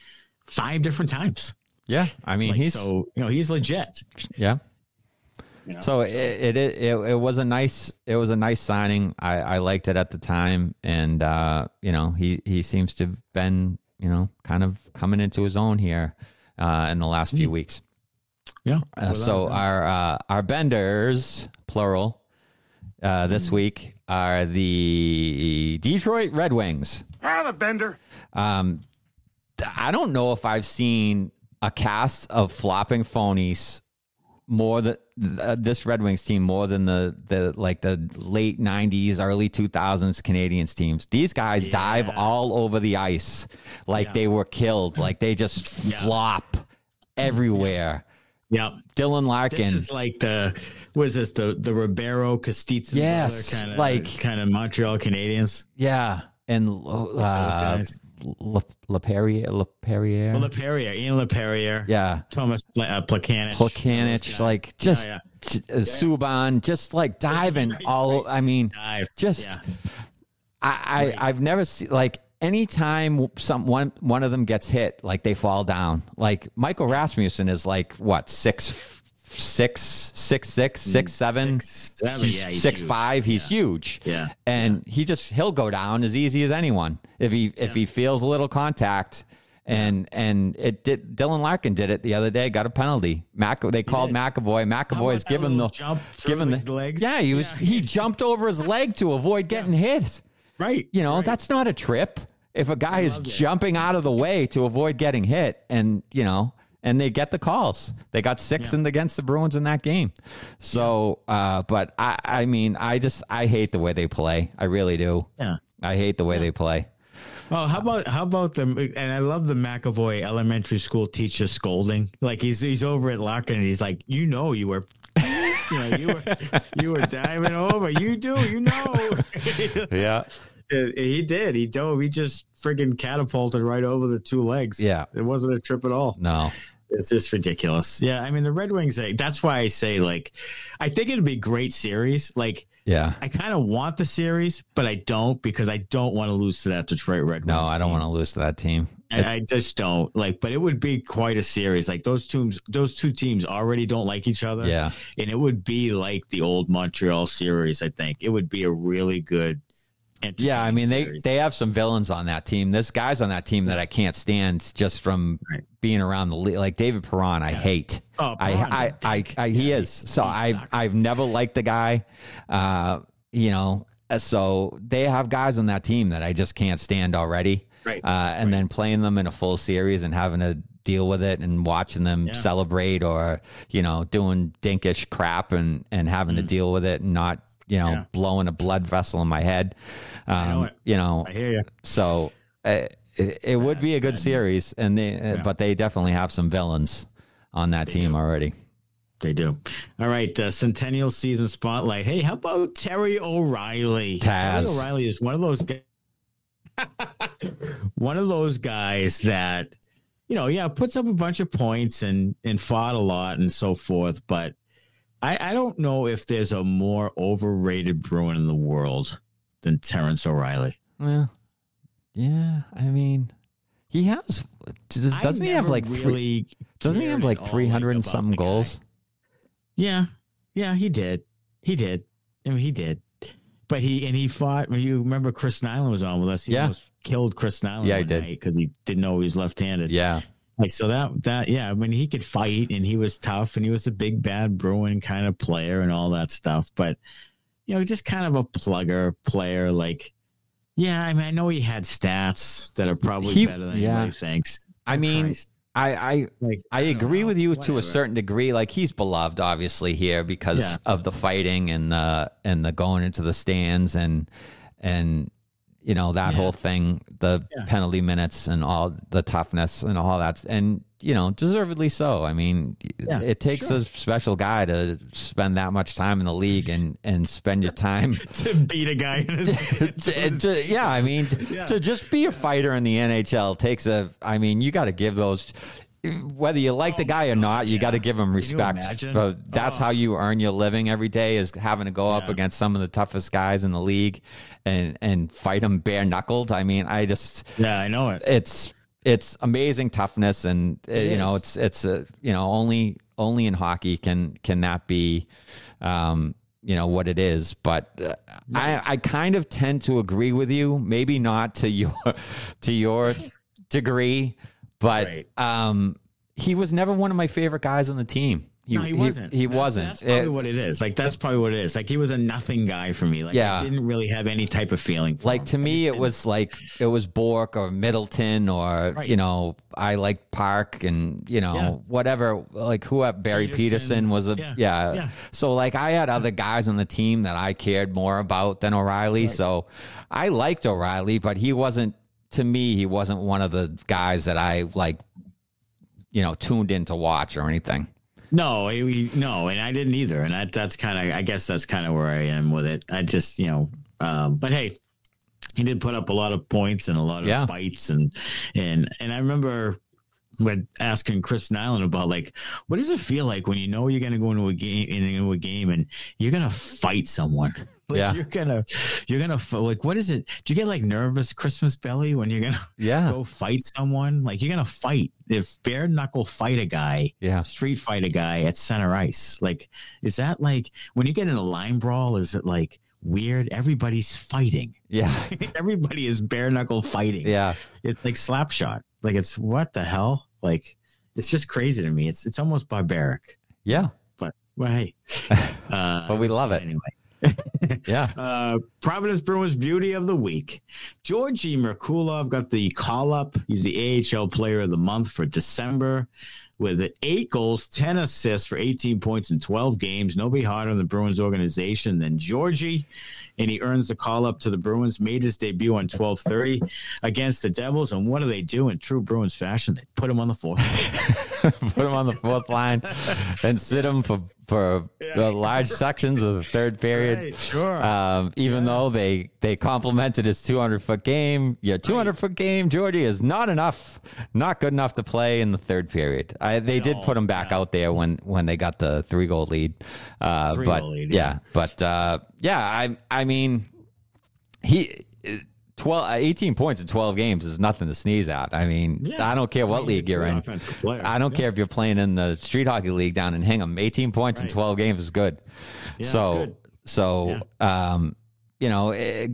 [SPEAKER 1] five different times.
[SPEAKER 2] Yeah, I mean
[SPEAKER 1] Like,
[SPEAKER 2] he's
[SPEAKER 1] so you know he's legit.
[SPEAKER 2] yeah.
[SPEAKER 1] You know?
[SPEAKER 2] So, It, it it it was a nice it was a nice signing. I, I liked it at the time, and uh, you know he he seems to have been you know kind of coming into his own here uh, in the last few weeks.
[SPEAKER 1] yeah.
[SPEAKER 2] Uh, so our uh, our benders plural uh, this week are the Detroit Red Wings.
[SPEAKER 4] I'm a bender.
[SPEAKER 2] Um, I don't know if I've seen a cast of flopping phonies more than th- this Red Wings team more than the the like the late '90s, early 2000s Canadiens teams. These guys dive all over the ice like
[SPEAKER 1] Yeah.
[SPEAKER 2] they were killed, like they just flop everywhere.
[SPEAKER 1] Yep.
[SPEAKER 2] Dylan Larkin.
[SPEAKER 1] This is like the was this the the Ribeiro Castitz
[SPEAKER 2] Yes,
[SPEAKER 1] kind of
[SPEAKER 2] like-
[SPEAKER 1] kind of Montreal Canadiens.
[SPEAKER 2] yeah, and uh,
[SPEAKER 1] guys.
[SPEAKER 2] Le, Laperrière, Laperrière,
[SPEAKER 1] Well, Laperrière, Ian Laperrière,
[SPEAKER 2] yeah,
[SPEAKER 1] Thomas uh, Plekanec, Plekanec,
[SPEAKER 2] like just
[SPEAKER 1] Yeah,
[SPEAKER 2] j- uh, Subban, just like diving all. I mean.
[SPEAKER 1] Dive.
[SPEAKER 2] just
[SPEAKER 1] yeah.
[SPEAKER 2] I, I I've never seen like anytime some one one of them gets hit, like they fall down. Like Michael Rasmussen is like what six six six six six seven
[SPEAKER 1] Mm, yeah, he's
[SPEAKER 2] six
[SPEAKER 1] huge.
[SPEAKER 2] five. He's huge.
[SPEAKER 1] Yeah.
[SPEAKER 2] and he just he'll go down as easy as anyone if he if he feels a little contact. And and it did. Dylan Larkin did it the other day. Got a penalty. Mac. They called. McAvoy. McAvoy's given the
[SPEAKER 1] jump
[SPEAKER 2] given
[SPEAKER 1] the
[SPEAKER 2] the
[SPEAKER 1] legs?
[SPEAKER 2] Yeah, he was. He jumped over his leg to avoid getting hit.
[SPEAKER 1] Right.
[SPEAKER 2] You know,
[SPEAKER 1] right.
[SPEAKER 2] that's not a trip. If a guy is
[SPEAKER 1] loved it.
[SPEAKER 2] jumping out of the way to avoid getting hit, and you know, and they get the calls. They got six in against the Bruins in that game. So, uh, but I, I mean, I just I hate the way they play. I really do.
[SPEAKER 1] Yeah.
[SPEAKER 2] I hate the way they play.
[SPEAKER 1] Oh, how about how about the and I love the McAvoy elementary school teacher scolding. Like he's he's over at Larkin and he's like, you know, you were, you know, you were you were diving over. You do, you know.
[SPEAKER 2] Yeah.
[SPEAKER 1] he did. He dove. He just friggin' catapulted right over the two legs.
[SPEAKER 2] Yeah.
[SPEAKER 1] it wasn't a trip at all.
[SPEAKER 2] No.
[SPEAKER 1] It's just ridiculous. Yeah, I mean the Red Wings. That's why I say like, I think it'd be a great series. Like
[SPEAKER 2] Yeah.
[SPEAKER 1] I kind of want the series, but I don't because I don't want to lose to that Detroit Red Wings.
[SPEAKER 2] No, I don't want to lose to that team.
[SPEAKER 1] I just don't like. But it would be quite a series. Like those teams, those two teams already don't like each other.
[SPEAKER 2] Yeah.
[SPEAKER 1] and it would be like the old Montreal series. I think it would be a really good.
[SPEAKER 2] Yeah, I mean they
[SPEAKER 1] series.
[SPEAKER 2] they have some villains on that team. There's guys on that team that I can't stand just from
[SPEAKER 1] Right.
[SPEAKER 2] being around the league. Like David Perron, I hate.
[SPEAKER 1] Oh,
[SPEAKER 2] I, I, I. I, he
[SPEAKER 1] Yeah,
[SPEAKER 2] is. So I,
[SPEAKER 1] sucks.
[SPEAKER 2] I've never liked the guy. Uh, you know, uh, so they have guys on that team that I just can't stand already.
[SPEAKER 1] Right.
[SPEAKER 2] Uh, and then playing them in a full series and having to deal with it and watching them
[SPEAKER 1] Yeah.
[SPEAKER 2] celebrate or you know doing dinkish crap and and having to deal with it and not you know.
[SPEAKER 1] Yeah.
[SPEAKER 2] blowing a blood vessel in my head. Um,
[SPEAKER 1] know
[SPEAKER 2] you know,
[SPEAKER 1] I hear you.
[SPEAKER 2] so uh, it, it would be a good series, and they, uh, but they definitely have some villains on that team already.
[SPEAKER 1] They do. All right, uh, Centennial Season Spotlight. Hey, how about Terry O'Reilly?
[SPEAKER 2] Taz.
[SPEAKER 1] Terry O'Reilly is one of those guys. one of those guys that, you know, yeah, puts up a bunch of points and and fought a lot and so forth. But I, I don't know if there's a more overrated Bruin in the world than Terrence O'Reilly.
[SPEAKER 2] Well, yeah, I mean, he has. Does, doesn't he have like three, doesn't he have like three hundred and
[SPEAKER 1] about
[SPEAKER 2] something
[SPEAKER 1] guy.
[SPEAKER 2] goals?
[SPEAKER 1] Yeah, yeah, he did. He did. I mean, he did. But he and he fought. You remember Chris Nilan was on with us. He
[SPEAKER 2] Yeah.
[SPEAKER 1] almost killed Chris Nilan.
[SPEAKER 2] Yeah, he did.
[SPEAKER 1] because he didn't know he was left-handed.
[SPEAKER 2] Yeah,
[SPEAKER 1] like so that that yeah. I mean, he could fight and he was tough and he was a big bad Bruin kind of player and all that stuff. But you know, just kind of a plugger player. Like, yeah, I mean, I know he had stats that are probably
[SPEAKER 2] He-
[SPEAKER 1] better than
[SPEAKER 2] yeah.
[SPEAKER 1] anybody thinks.
[SPEAKER 2] I mean,
[SPEAKER 1] Christ.
[SPEAKER 2] I, I
[SPEAKER 1] like
[SPEAKER 2] I
[SPEAKER 1] don't
[SPEAKER 2] agree
[SPEAKER 1] know,
[SPEAKER 2] with you to a certain degree. Like he's beloved, obviously, here because
[SPEAKER 1] Yeah.
[SPEAKER 2] of the fighting and the and the going into the stands and and you know that
[SPEAKER 1] Yeah.
[SPEAKER 2] whole thing, the
[SPEAKER 1] Yeah.
[SPEAKER 2] penalty minutes and all the toughness and all that, and you know, deservedly so. I mean,
[SPEAKER 1] Yeah,
[SPEAKER 2] it takes
[SPEAKER 1] sure.
[SPEAKER 2] a special guy to spend that much time in the league and and spend your time.
[SPEAKER 1] to beat a guy in his
[SPEAKER 2] to- to- yeah, I mean, to just be a fighter in the NHL takes a. I mean, you got to give those. Whether you like the guy or not, you got to give him respect. For, that's
[SPEAKER 1] Oh.
[SPEAKER 2] how you earn your living every day is having to go up against some of the toughest guys in the league and and fight them bare knuckled. I mean, I just
[SPEAKER 1] Yeah, I know it.
[SPEAKER 2] it's it's amazing toughness and uh, you know it's it's a you know only only in hockey can can that be um you know what it is but uh, i i kind of tend to agree with you maybe not to your to your degree but
[SPEAKER 1] Right.
[SPEAKER 2] um he was never one of my favorite guys on the team he,
[SPEAKER 1] no, he wasn't.
[SPEAKER 2] he,
[SPEAKER 1] That's-
[SPEAKER 2] wasn't
[SPEAKER 1] That's probably
[SPEAKER 2] It-
[SPEAKER 1] what it is. Like that's probably what it is. Like he was a nothing guy for me. Like
[SPEAKER 2] Yeah.
[SPEAKER 1] I didn't really have any type of feeling. For
[SPEAKER 2] like
[SPEAKER 1] him.
[SPEAKER 2] to me it was like it was bourque or middleton or
[SPEAKER 1] Right.
[SPEAKER 2] you know i like park and you know
[SPEAKER 1] Yeah.
[SPEAKER 2] whatever like who at barry pederson,
[SPEAKER 1] Pederson.
[SPEAKER 2] was a
[SPEAKER 1] Yeah.
[SPEAKER 2] yeah.
[SPEAKER 1] Yeah.
[SPEAKER 2] so like i had other guys on the team that i cared more about than o'reilly so i liked o'reilly but he wasn't to me he wasn't one of the guys that i like you know tuned in to watch or anything
[SPEAKER 1] no, he, no, and I didn't either. And that that's kind of I guess that's kind of where I am with it. I just you know, um, but hey, he did put up a lot of points and a lot of
[SPEAKER 2] Yeah.
[SPEAKER 1] fights and and and I remember when asking Chris Nilan about like what does it feel like when you know you're going to go into a game into a game and you're going to fight someone. Like
[SPEAKER 2] Yeah.
[SPEAKER 1] you're gonna, you're gonna like. What is it? Do you get like nervous Christmas belly when you're gonna
[SPEAKER 2] yeah
[SPEAKER 1] go fight someone? Like you're gonna fight if bare knuckle fight a guy,
[SPEAKER 2] yeah
[SPEAKER 1] street fight a guy at center ice. Like, is that like when you get in a line brawl? Is it like weird? Everybody's fighting.
[SPEAKER 2] yeah
[SPEAKER 1] Everybody is bare knuckle fighting.
[SPEAKER 2] yeah
[SPEAKER 1] It's like slap shot. Like it's what the hell? Like it's just crazy to me. It's it's almost barbaric.
[SPEAKER 2] yeah
[SPEAKER 1] But well, hey, uh,
[SPEAKER 2] But we love it.
[SPEAKER 1] anyway.
[SPEAKER 2] yeah
[SPEAKER 1] Uh, Providence Bruins Beauty of the Week. Georgi Merkulov got the call up. He's the AHL Player of the Month for December. with eight goals, 10 assists for 18 points in 12 games. Nobody harder in the Bruins organization than Georgie. And he earns the call up to the Bruins, made his debut on 1230 against the Devils. And what do they do in true Bruins fashion? They put him on the fourth.
[SPEAKER 2] put him on the fourth line and sit him for for yeah. large sections of the third period.
[SPEAKER 1] Right, sure.
[SPEAKER 2] Um, even yeah. though they they complimented his 200 foot game, yeah, 200 right. foot game, Georgie is not enough, not good enough to play in the third period. I, they did put him back yeah. out there when when they got the three goal lead. Uh, three but lead, yeah. but uh, yeah, I I mean he 12, uh, 18 points in 12 games is nothing to sneeze at. I mean, yeah. I don't care what league you're in. I don't yeah. care if you're playing in the street hockey league down in Hingham. 18 points right. in 12 games is good. Yeah, so, good. so, um, you know, it,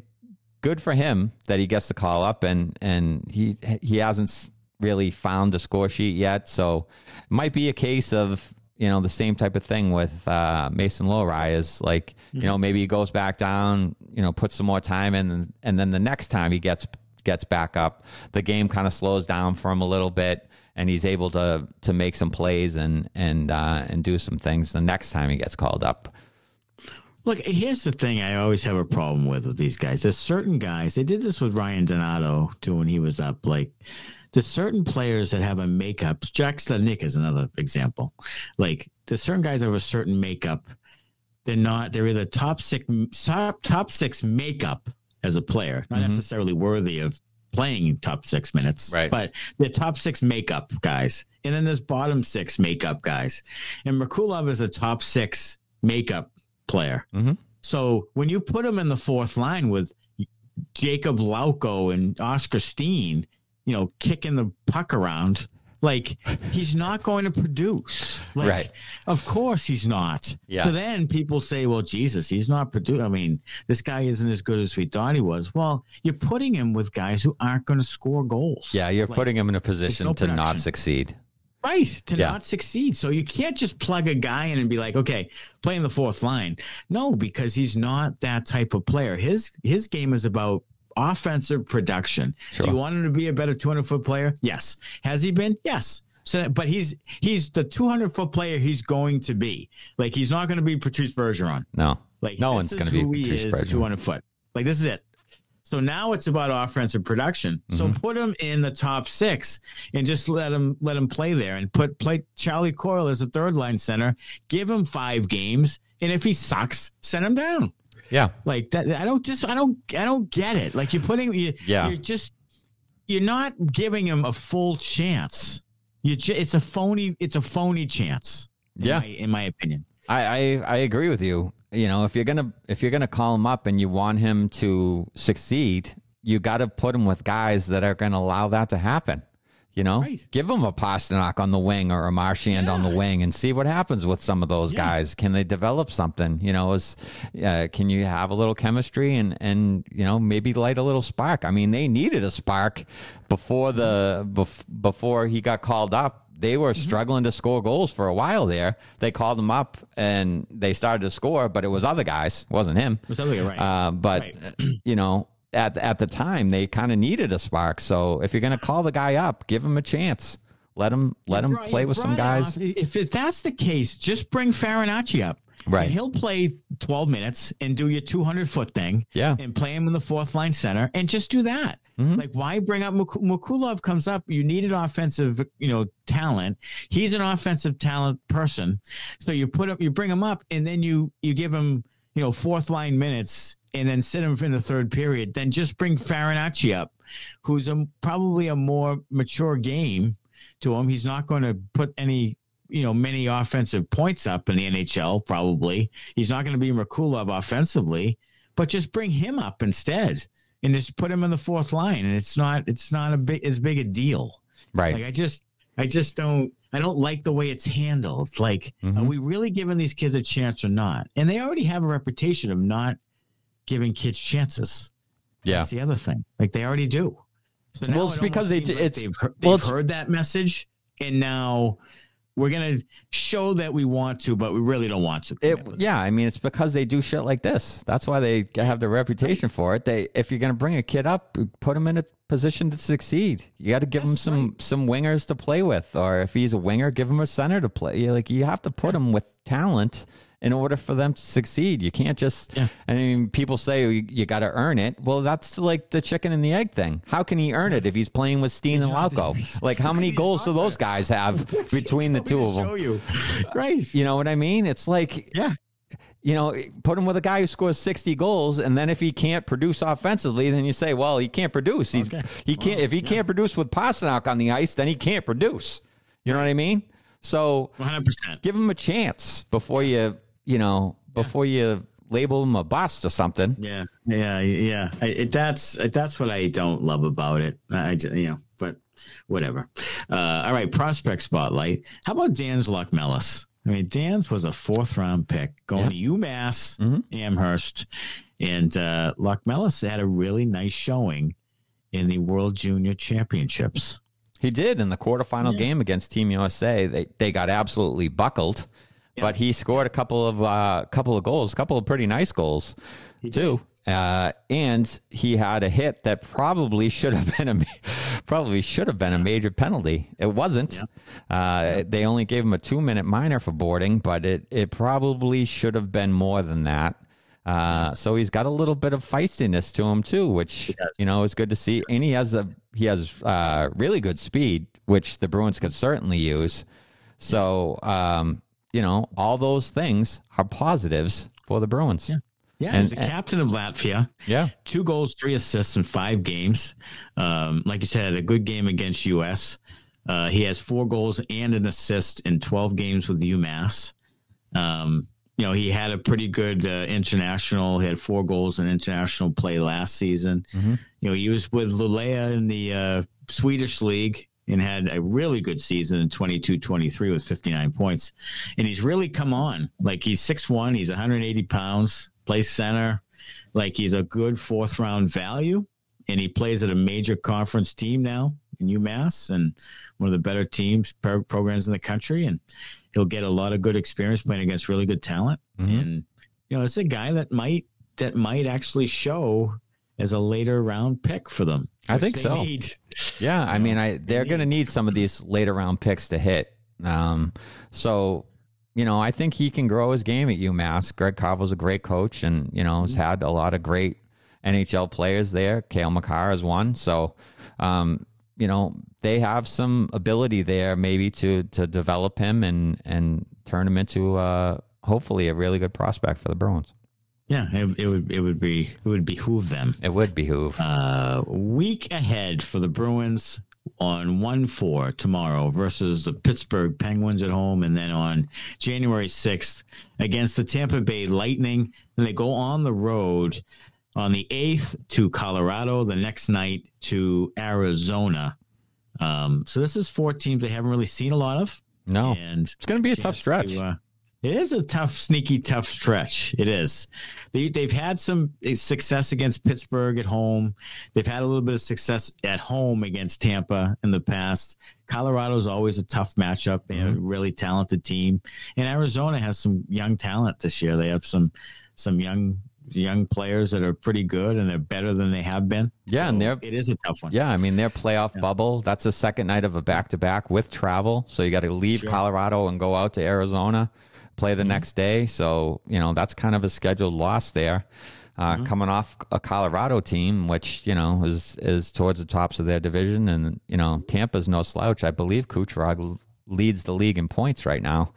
[SPEAKER 2] good for him that he gets the call up and, and he, he hasn't really found the score sheet yet. So it might be a case of, you know the same type of thing with uh, Mason Lohrei is like mm-hmm. you know maybe he goes back down, you know, puts some more time in, and then the next time he gets gets back up, the game kind of slows down for him a little bit, and he's able to to make some plays and and uh, and do some things the next time he gets called up.
[SPEAKER 1] Look, here's the thing I always have a problem with with these guys. There's certain guys. They did this with Ryan Donato too when he was up. Like there's certain players that have a makeup. Jack Studnicka is another example. Like there's certain guys have a certain makeup. They're not. They're either top six top top six makeup as a player, not mm-hmm. necessarily worthy of playing top six minutes,
[SPEAKER 2] right?
[SPEAKER 1] But the top six makeup guys, and then there's bottom six makeup guys, and Merkulov is a top six makeup player.
[SPEAKER 2] Mm-hmm.
[SPEAKER 1] So when you put him in the fourth line with Jacob Lauko and Oskar Steen, you know, kicking the puck around. Like he's not going to produce. Like,
[SPEAKER 2] right.
[SPEAKER 1] Of course he's not.
[SPEAKER 2] Yeah.
[SPEAKER 1] So then people say, well, Jesus, he's not producing. I mean, this guy isn't as good as we thought he was. Well, you're putting him with guys who aren't going to score goals.
[SPEAKER 2] Yeah, you're like, putting him in a position no to not succeed.
[SPEAKER 1] Right. To yeah. not succeed. So you can't just plug a guy in and be like, okay, playing the fourth line. No, because he's not that type of player. His his game is about offensive production. Sure. Do you want him to be a better 200 foot player? Yes. Has he been? Yes. So, but he's he's the 200 foot player he's going to be. Like he's not going to be Patrice Bergeron.
[SPEAKER 2] No.
[SPEAKER 1] Like
[SPEAKER 2] no one's going to be Patrice
[SPEAKER 1] he is
[SPEAKER 2] Bergeron.
[SPEAKER 1] 200 foot. Like this is it. So now it's about offensive production. Mm-hmm. So put him in the top six and just let him let him play there and put play Charlie Coyle as a third line center. Give him five games, and if he sucks, send him down.
[SPEAKER 2] Yeah.
[SPEAKER 1] Like that I don't just I don't I don't get it. Like you're putting you
[SPEAKER 2] yeah.
[SPEAKER 1] you're just you're not giving him a full chance. You it's a phony it's a phony chance.
[SPEAKER 2] Yeah.
[SPEAKER 1] In my, in my opinion.
[SPEAKER 2] I, I, I agree with you. You know, if you're gonna if you're gonna call him up and you want him to succeed, you got to put him with guys that are going to allow that to happen. You know, right. give them a Pastrnak on the wing or a Marchand yeah. on the wing and see what happens with some of those yeah. guys. Can they develop something? You know, is uh, can you have a little chemistry and and you know maybe light a little spark? I mean, they needed a spark before the bef- before he got called up. They were mm-hmm. struggling to score goals for a while there. They called him up and they started to score, but it was other guys, it wasn't him.
[SPEAKER 1] It was other right.
[SPEAKER 2] Uh, but right. you know, at at the time they kind of needed a spark. So if you're going to call the guy up, give him a chance. Let him let him play with some guys.
[SPEAKER 1] If, if that's the case, just bring Farinacci up.
[SPEAKER 2] Right.
[SPEAKER 1] And he'll play 12 minutes and do your 200 foot thing.
[SPEAKER 2] Yeah.
[SPEAKER 1] And play him in the fourth line center and just do that.
[SPEAKER 2] Mm-hmm.
[SPEAKER 1] Like, why bring up Merkulov comes up? You needed offensive, you know, talent. He's an offensive talent person. So you put up, you bring him up and then you, you give him, you know, fourth line minutes and then sit him in the third period, then just bring Farinacci up, who's a, probably a more mature game to him. He's not going to put any, you know, many offensive points up in the NHL, probably. He's not going to be Merkulov offensively, but just bring him up instead and just put him in the fourth line. And it's not, it's not a big, as big a deal.
[SPEAKER 2] Right.
[SPEAKER 1] Like I just, I just don't, I don't like the way it's handled. Like, mm-hmm. are we really giving these kids a chance or not? And they already have a reputation of not giving kids chances.
[SPEAKER 2] Yeah,
[SPEAKER 1] that's the other thing. Like they already do.
[SPEAKER 2] So well, it's it because they like
[SPEAKER 1] they've, they've, heard, they've well, heard that message, and now we're gonna show that we want to, but we really don't want to.
[SPEAKER 2] It, yeah, I mean, it's because they do shit like this. That's why they have the reputation for it. They, if you're going to bring a kid up, put him in a position to succeed. You got to give him some some wingers to play with, or if he's a winger, give him a center to play. You're like you have to put him with talent in order for them to succeed. You can't just.
[SPEAKER 1] Yeah.
[SPEAKER 2] I mean, people say oh, you, you got to earn it. Well, that's like the chicken and the egg thing. How can he earn it if he's playing with Steen and Lauko? Like, how many goals do those guys have between the two of them?
[SPEAKER 1] Show you, right?
[SPEAKER 2] You know what I mean? It's like,
[SPEAKER 1] Yeah.
[SPEAKER 2] you know, put him with a guy who scores 60 goals, and then if he can't produce offensively, then you say, well, he can't produce. He's
[SPEAKER 1] Okay.
[SPEAKER 2] he can't if he can't produce with Pastrnak on the ice, then he can't produce. You know what I mean? So
[SPEAKER 1] One hundred percent.
[SPEAKER 2] give him a chance before you, you know, before you label him a bust or something.
[SPEAKER 1] Yeah, yeah, yeah. I, it, that's that's what I don't love about it. I, just, you know, but whatever. Uh, all right, prospect spotlight. How about Dans Locmelis? I mean, Dans was a fourth round pick going to UMass Amherst, and uh, Locmelis had a really nice showing in the World Junior Championships.
[SPEAKER 2] He did in the quarterfinal game against Team USA. They they got absolutely buckled, but he scored a couple of uh, couple of goals, a couple of pretty nice goals too. Uh, and he had a hit that probably should have been a probably should have been a major penalty. It wasn't. Uh, They only gave him a two minute minor for boarding, but it it probably should have been more than that. Uh, so he's got a little bit of feistiness to him too, which you know is good to see. And he has a he has uh, really good speed, which the Bruins could certainly use. So um, you know all those things are positives for the Bruins. Yeah,
[SPEAKER 1] Yeah,
[SPEAKER 2] And-
[SPEAKER 1] he's the captain of Latvia.
[SPEAKER 2] yeah,
[SPEAKER 1] two goals, three assists in five games. Um, like you said, a good game against US. Uh, he has four goals and an assist in 12 games with UMass. Um, you know, he had a pretty good uh, international. He had four goals in international play last season. You know, he was with Lulea in the uh, Swedish league and had a really good season in 22 23 with 59 points. And he's really come on. Like he's 6'1, he's 180 pounds, plays center. Like he's a good fourth round value. And he plays at a major conference team now in UMass and one of the better teams, pro- programs in the country. And he'll get a lot of good experience playing against really good talent.
[SPEAKER 2] Mhm.
[SPEAKER 1] And, you know, it's a guy that might, that might actually show as a later round pick for them.
[SPEAKER 2] I think so.
[SPEAKER 1] need.
[SPEAKER 2] yeah. I mean, I they're going to need some of these later round picks to hit. Um, so you know, I think he can grow his game at UMass. Greg Carvel's a great coach, and you know, has had a lot of great NHL players there. Cale Makar is one. So, um, you know, they have some ability there, maybe to to develop him and and turn him into uh, hopefully a really good prospect for the Bruins.
[SPEAKER 1] Yeah, it, it would it would be it would behoove them.
[SPEAKER 2] It would behoove.
[SPEAKER 1] Uh, week ahead for the Bruins on one four tomorrow versus the Pittsburgh Penguins at home, and then on January sixth against the Tampa Bay Lightning. Then they go on the road on the eighth to Colorado. The next night to Arizona. Um, so this is four teams they haven't really seen a lot of,
[SPEAKER 2] no,
[SPEAKER 1] and
[SPEAKER 2] it's going to be a tough stretch.
[SPEAKER 1] to, uh, it is a tough, sneaky, tough stretch. It is. They, they've had some success against Pittsburgh at home. They've had a little bit of success at home against Tampa in the past. Colorado is always a tough matchup. They have a mm-hmm. really talented team, and Arizona has some young talent this year. They have some some young young players that are pretty good and they're better than they have been.
[SPEAKER 2] Yeah, and they're-
[SPEAKER 1] it is a tough one.
[SPEAKER 2] Yeah, I mean their playoff bubble. That's the second night of a back to back with travel, so you got to leave Colorado and go out to Arizona, play the next day. So you know that's kind of a scheduled loss there. Uh, Coming off a Colorado team, which you know is is towards the tops of their division, and you know Tampa's no slouch. I believe Kucherov leads the league in points right now.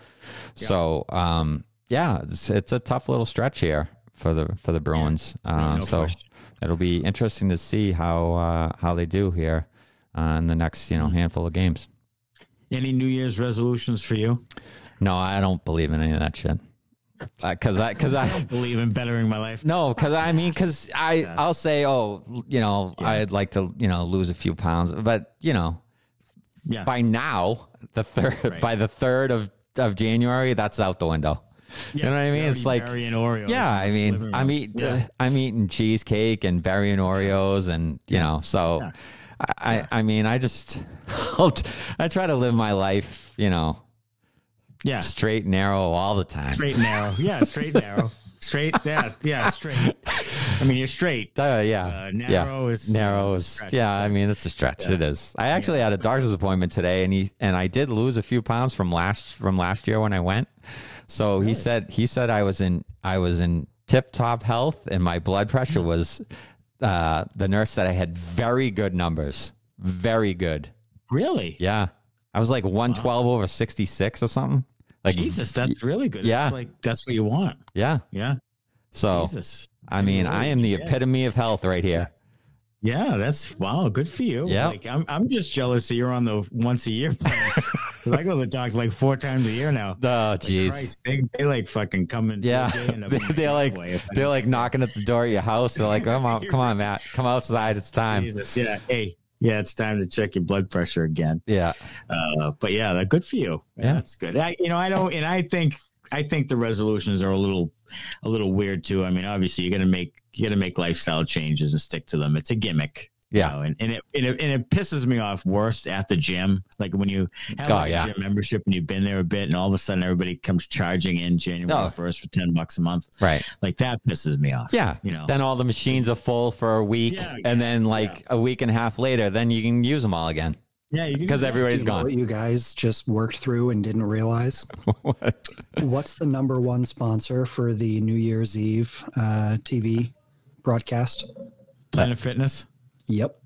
[SPEAKER 2] So um, yeah, it's, it's a tough little stretch here for the for the Bruins. Uh,
[SPEAKER 1] no
[SPEAKER 2] so
[SPEAKER 1] question.
[SPEAKER 2] it'll be interesting to see how uh, how they do here uh, in the next you know handful of games.
[SPEAKER 1] Any New Year's resolutions for you?
[SPEAKER 2] No, I don't believe in any of that shit. Because I because I
[SPEAKER 1] Believe in bettering my life.
[SPEAKER 2] no because I mean because I I'll say oh you know I'd like to you know lose a few pounds but you know
[SPEAKER 1] Yeah.
[SPEAKER 2] by now the third by the third of of January that's out the window. you know what I mean? It's like
[SPEAKER 1] Berry and Oreos.
[SPEAKER 2] Yeah, I mean, I'm eating uh, I'm eating cheesecake and berry and Oreos, and you know, so I, I I mean, I just I try to live my life, you know,
[SPEAKER 1] Yeah.
[SPEAKER 2] straight narrow all the time.
[SPEAKER 1] Straight narrow. Yeah, straight narrow. Straight, yeah, yeah, straight. I mean, you're straight.
[SPEAKER 2] Uh, yeah,
[SPEAKER 1] Uh, narrow
[SPEAKER 2] yeah.
[SPEAKER 1] is-
[SPEAKER 2] narrow
[SPEAKER 1] is stretch.
[SPEAKER 2] yeah. I mean, it's a stretch. It is. I actually had a doctor's appointment today, and he and I did lose a few pounds from last from last year when I went. So he said he said I was in I was in tip top health, and my blood pressure was. Uh, the nurse said I had very good numbers, very good.
[SPEAKER 1] Really?
[SPEAKER 2] Yeah, I was like one twelve over sixty six or something. Like
[SPEAKER 1] Jesus, that's really good.
[SPEAKER 2] Yeah.
[SPEAKER 1] That's like that's what you want.
[SPEAKER 2] yeah.
[SPEAKER 1] Yeah.
[SPEAKER 2] So
[SPEAKER 1] Jesus.
[SPEAKER 2] I mean, I am the epitome of health right here.
[SPEAKER 1] Yeah, that's wow. Good for you.
[SPEAKER 2] Yeah.
[SPEAKER 1] Like I'm, I'm just jealous that you're on the once a year plan. I go to the doctor like four times a year now.
[SPEAKER 2] Oh, jeez.
[SPEAKER 1] Christ, they, they like fucking coming.
[SPEAKER 2] Yeah,
[SPEAKER 1] they end up
[SPEAKER 2] they,
[SPEAKER 1] in my
[SPEAKER 2] they're like
[SPEAKER 1] driveway if I
[SPEAKER 2] they're like knocking at the door of your house. They're like, "Come on, come on, Matt, come outside. It's time."
[SPEAKER 1] Jesus, yeah. Hey, yeah, it's time to check your blood pressure again.
[SPEAKER 2] Yeah,
[SPEAKER 1] Uh, but yeah, good for you.
[SPEAKER 2] Yeah.
[SPEAKER 1] that's good. I, you know, I don't, and I think, I think the resolutions are a little, a little weird too. I mean, obviously, you're gonna make, you're gonna make lifestyle changes and stick to them. It's a gimmick. You
[SPEAKER 2] Yeah.
[SPEAKER 1] know, and, and it, and it and it pisses me off worst at the gym. Like when you have
[SPEAKER 2] Oh,
[SPEAKER 1] like
[SPEAKER 2] yeah.
[SPEAKER 1] a gym membership and you've been there a bit, and all of a sudden everybody comes charging in January
[SPEAKER 2] Oh.
[SPEAKER 1] first for ten bucks a month.
[SPEAKER 2] right.
[SPEAKER 1] Like that pisses me off.
[SPEAKER 2] Yeah,
[SPEAKER 1] you know.
[SPEAKER 2] Then all the machines are full for a week,
[SPEAKER 1] Yeah,
[SPEAKER 2] and then like a week and a half later, then you can use them all again
[SPEAKER 1] yeah,
[SPEAKER 2] because
[SPEAKER 1] everybody's
[SPEAKER 2] everybody's
[SPEAKER 3] You know what
[SPEAKER 2] gone.
[SPEAKER 3] you guys just worked through and didn't realize? What's the number one sponsor for the New Year's Eve uh, TV broadcast?
[SPEAKER 1] Planet Fitness.
[SPEAKER 3] Yep.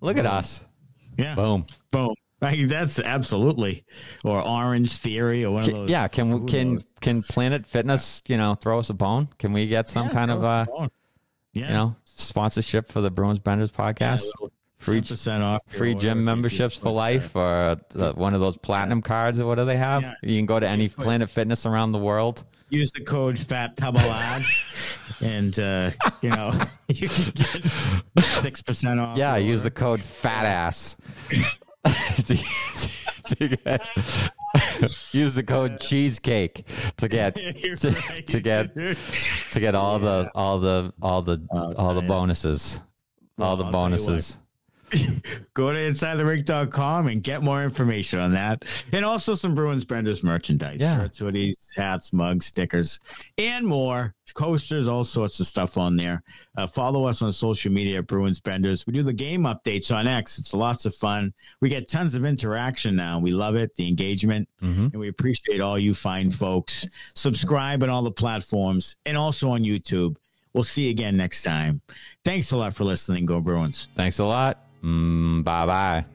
[SPEAKER 2] Look at us.
[SPEAKER 1] Yeah,
[SPEAKER 2] Boom.
[SPEAKER 1] boom. Like, that's absolutely or Orange Theory or one of those.
[SPEAKER 2] yeah. Can we can
[SPEAKER 1] knows?
[SPEAKER 2] can Planet Fitness you know throw us a bone? Can we get some
[SPEAKER 1] Yeah,
[SPEAKER 2] kind of
[SPEAKER 1] throw
[SPEAKER 2] uh
[SPEAKER 1] a yeah,
[SPEAKER 2] you know sponsorship for the Bruins Benders podcast? free
[SPEAKER 1] percent off
[SPEAKER 2] free gym memberships for
[SPEAKER 1] it
[SPEAKER 2] life or the, one of those platinum cards or what do they have?
[SPEAKER 1] Yeah.
[SPEAKER 2] You can go to any Planet Fitness around the world.
[SPEAKER 1] Use the code Fat Tabalad, and uh, you know you can get six percent off.
[SPEAKER 2] Yeah,
[SPEAKER 1] your
[SPEAKER 2] use the code fat ass. get, use the code cheesecake to get to,
[SPEAKER 1] right.
[SPEAKER 2] to get to get all the all the all the
[SPEAKER 1] Oh,
[SPEAKER 2] all the bonuses. All the
[SPEAKER 1] Well, I'll tell you what.
[SPEAKER 2] bonuses.
[SPEAKER 1] Go to InsideTheRink.com and get more information on that. And also some Bruins Benders merchandise.
[SPEAKER 2] Yeah.
[SPEAKER 1] Shirts, hoodies, hats, mugs, stickers, and more. Coasters, all sorts of stuff on there. Uh, follow us on social media at Bruins Benders. We do the game updates on X. It's lots of fun. We get tons of interaction now. We love it, the engagement,
[SPEAKER 2] Mhm.
[SPEAKER 1] and we appreciate all you fine folks. Subscribe on all the platforms and also on YouTube. We'll see you again next time. Thanks a lot for listening. Go Bruins.
[SPEAKER 2] Thanks a lot. 嗯拜拜。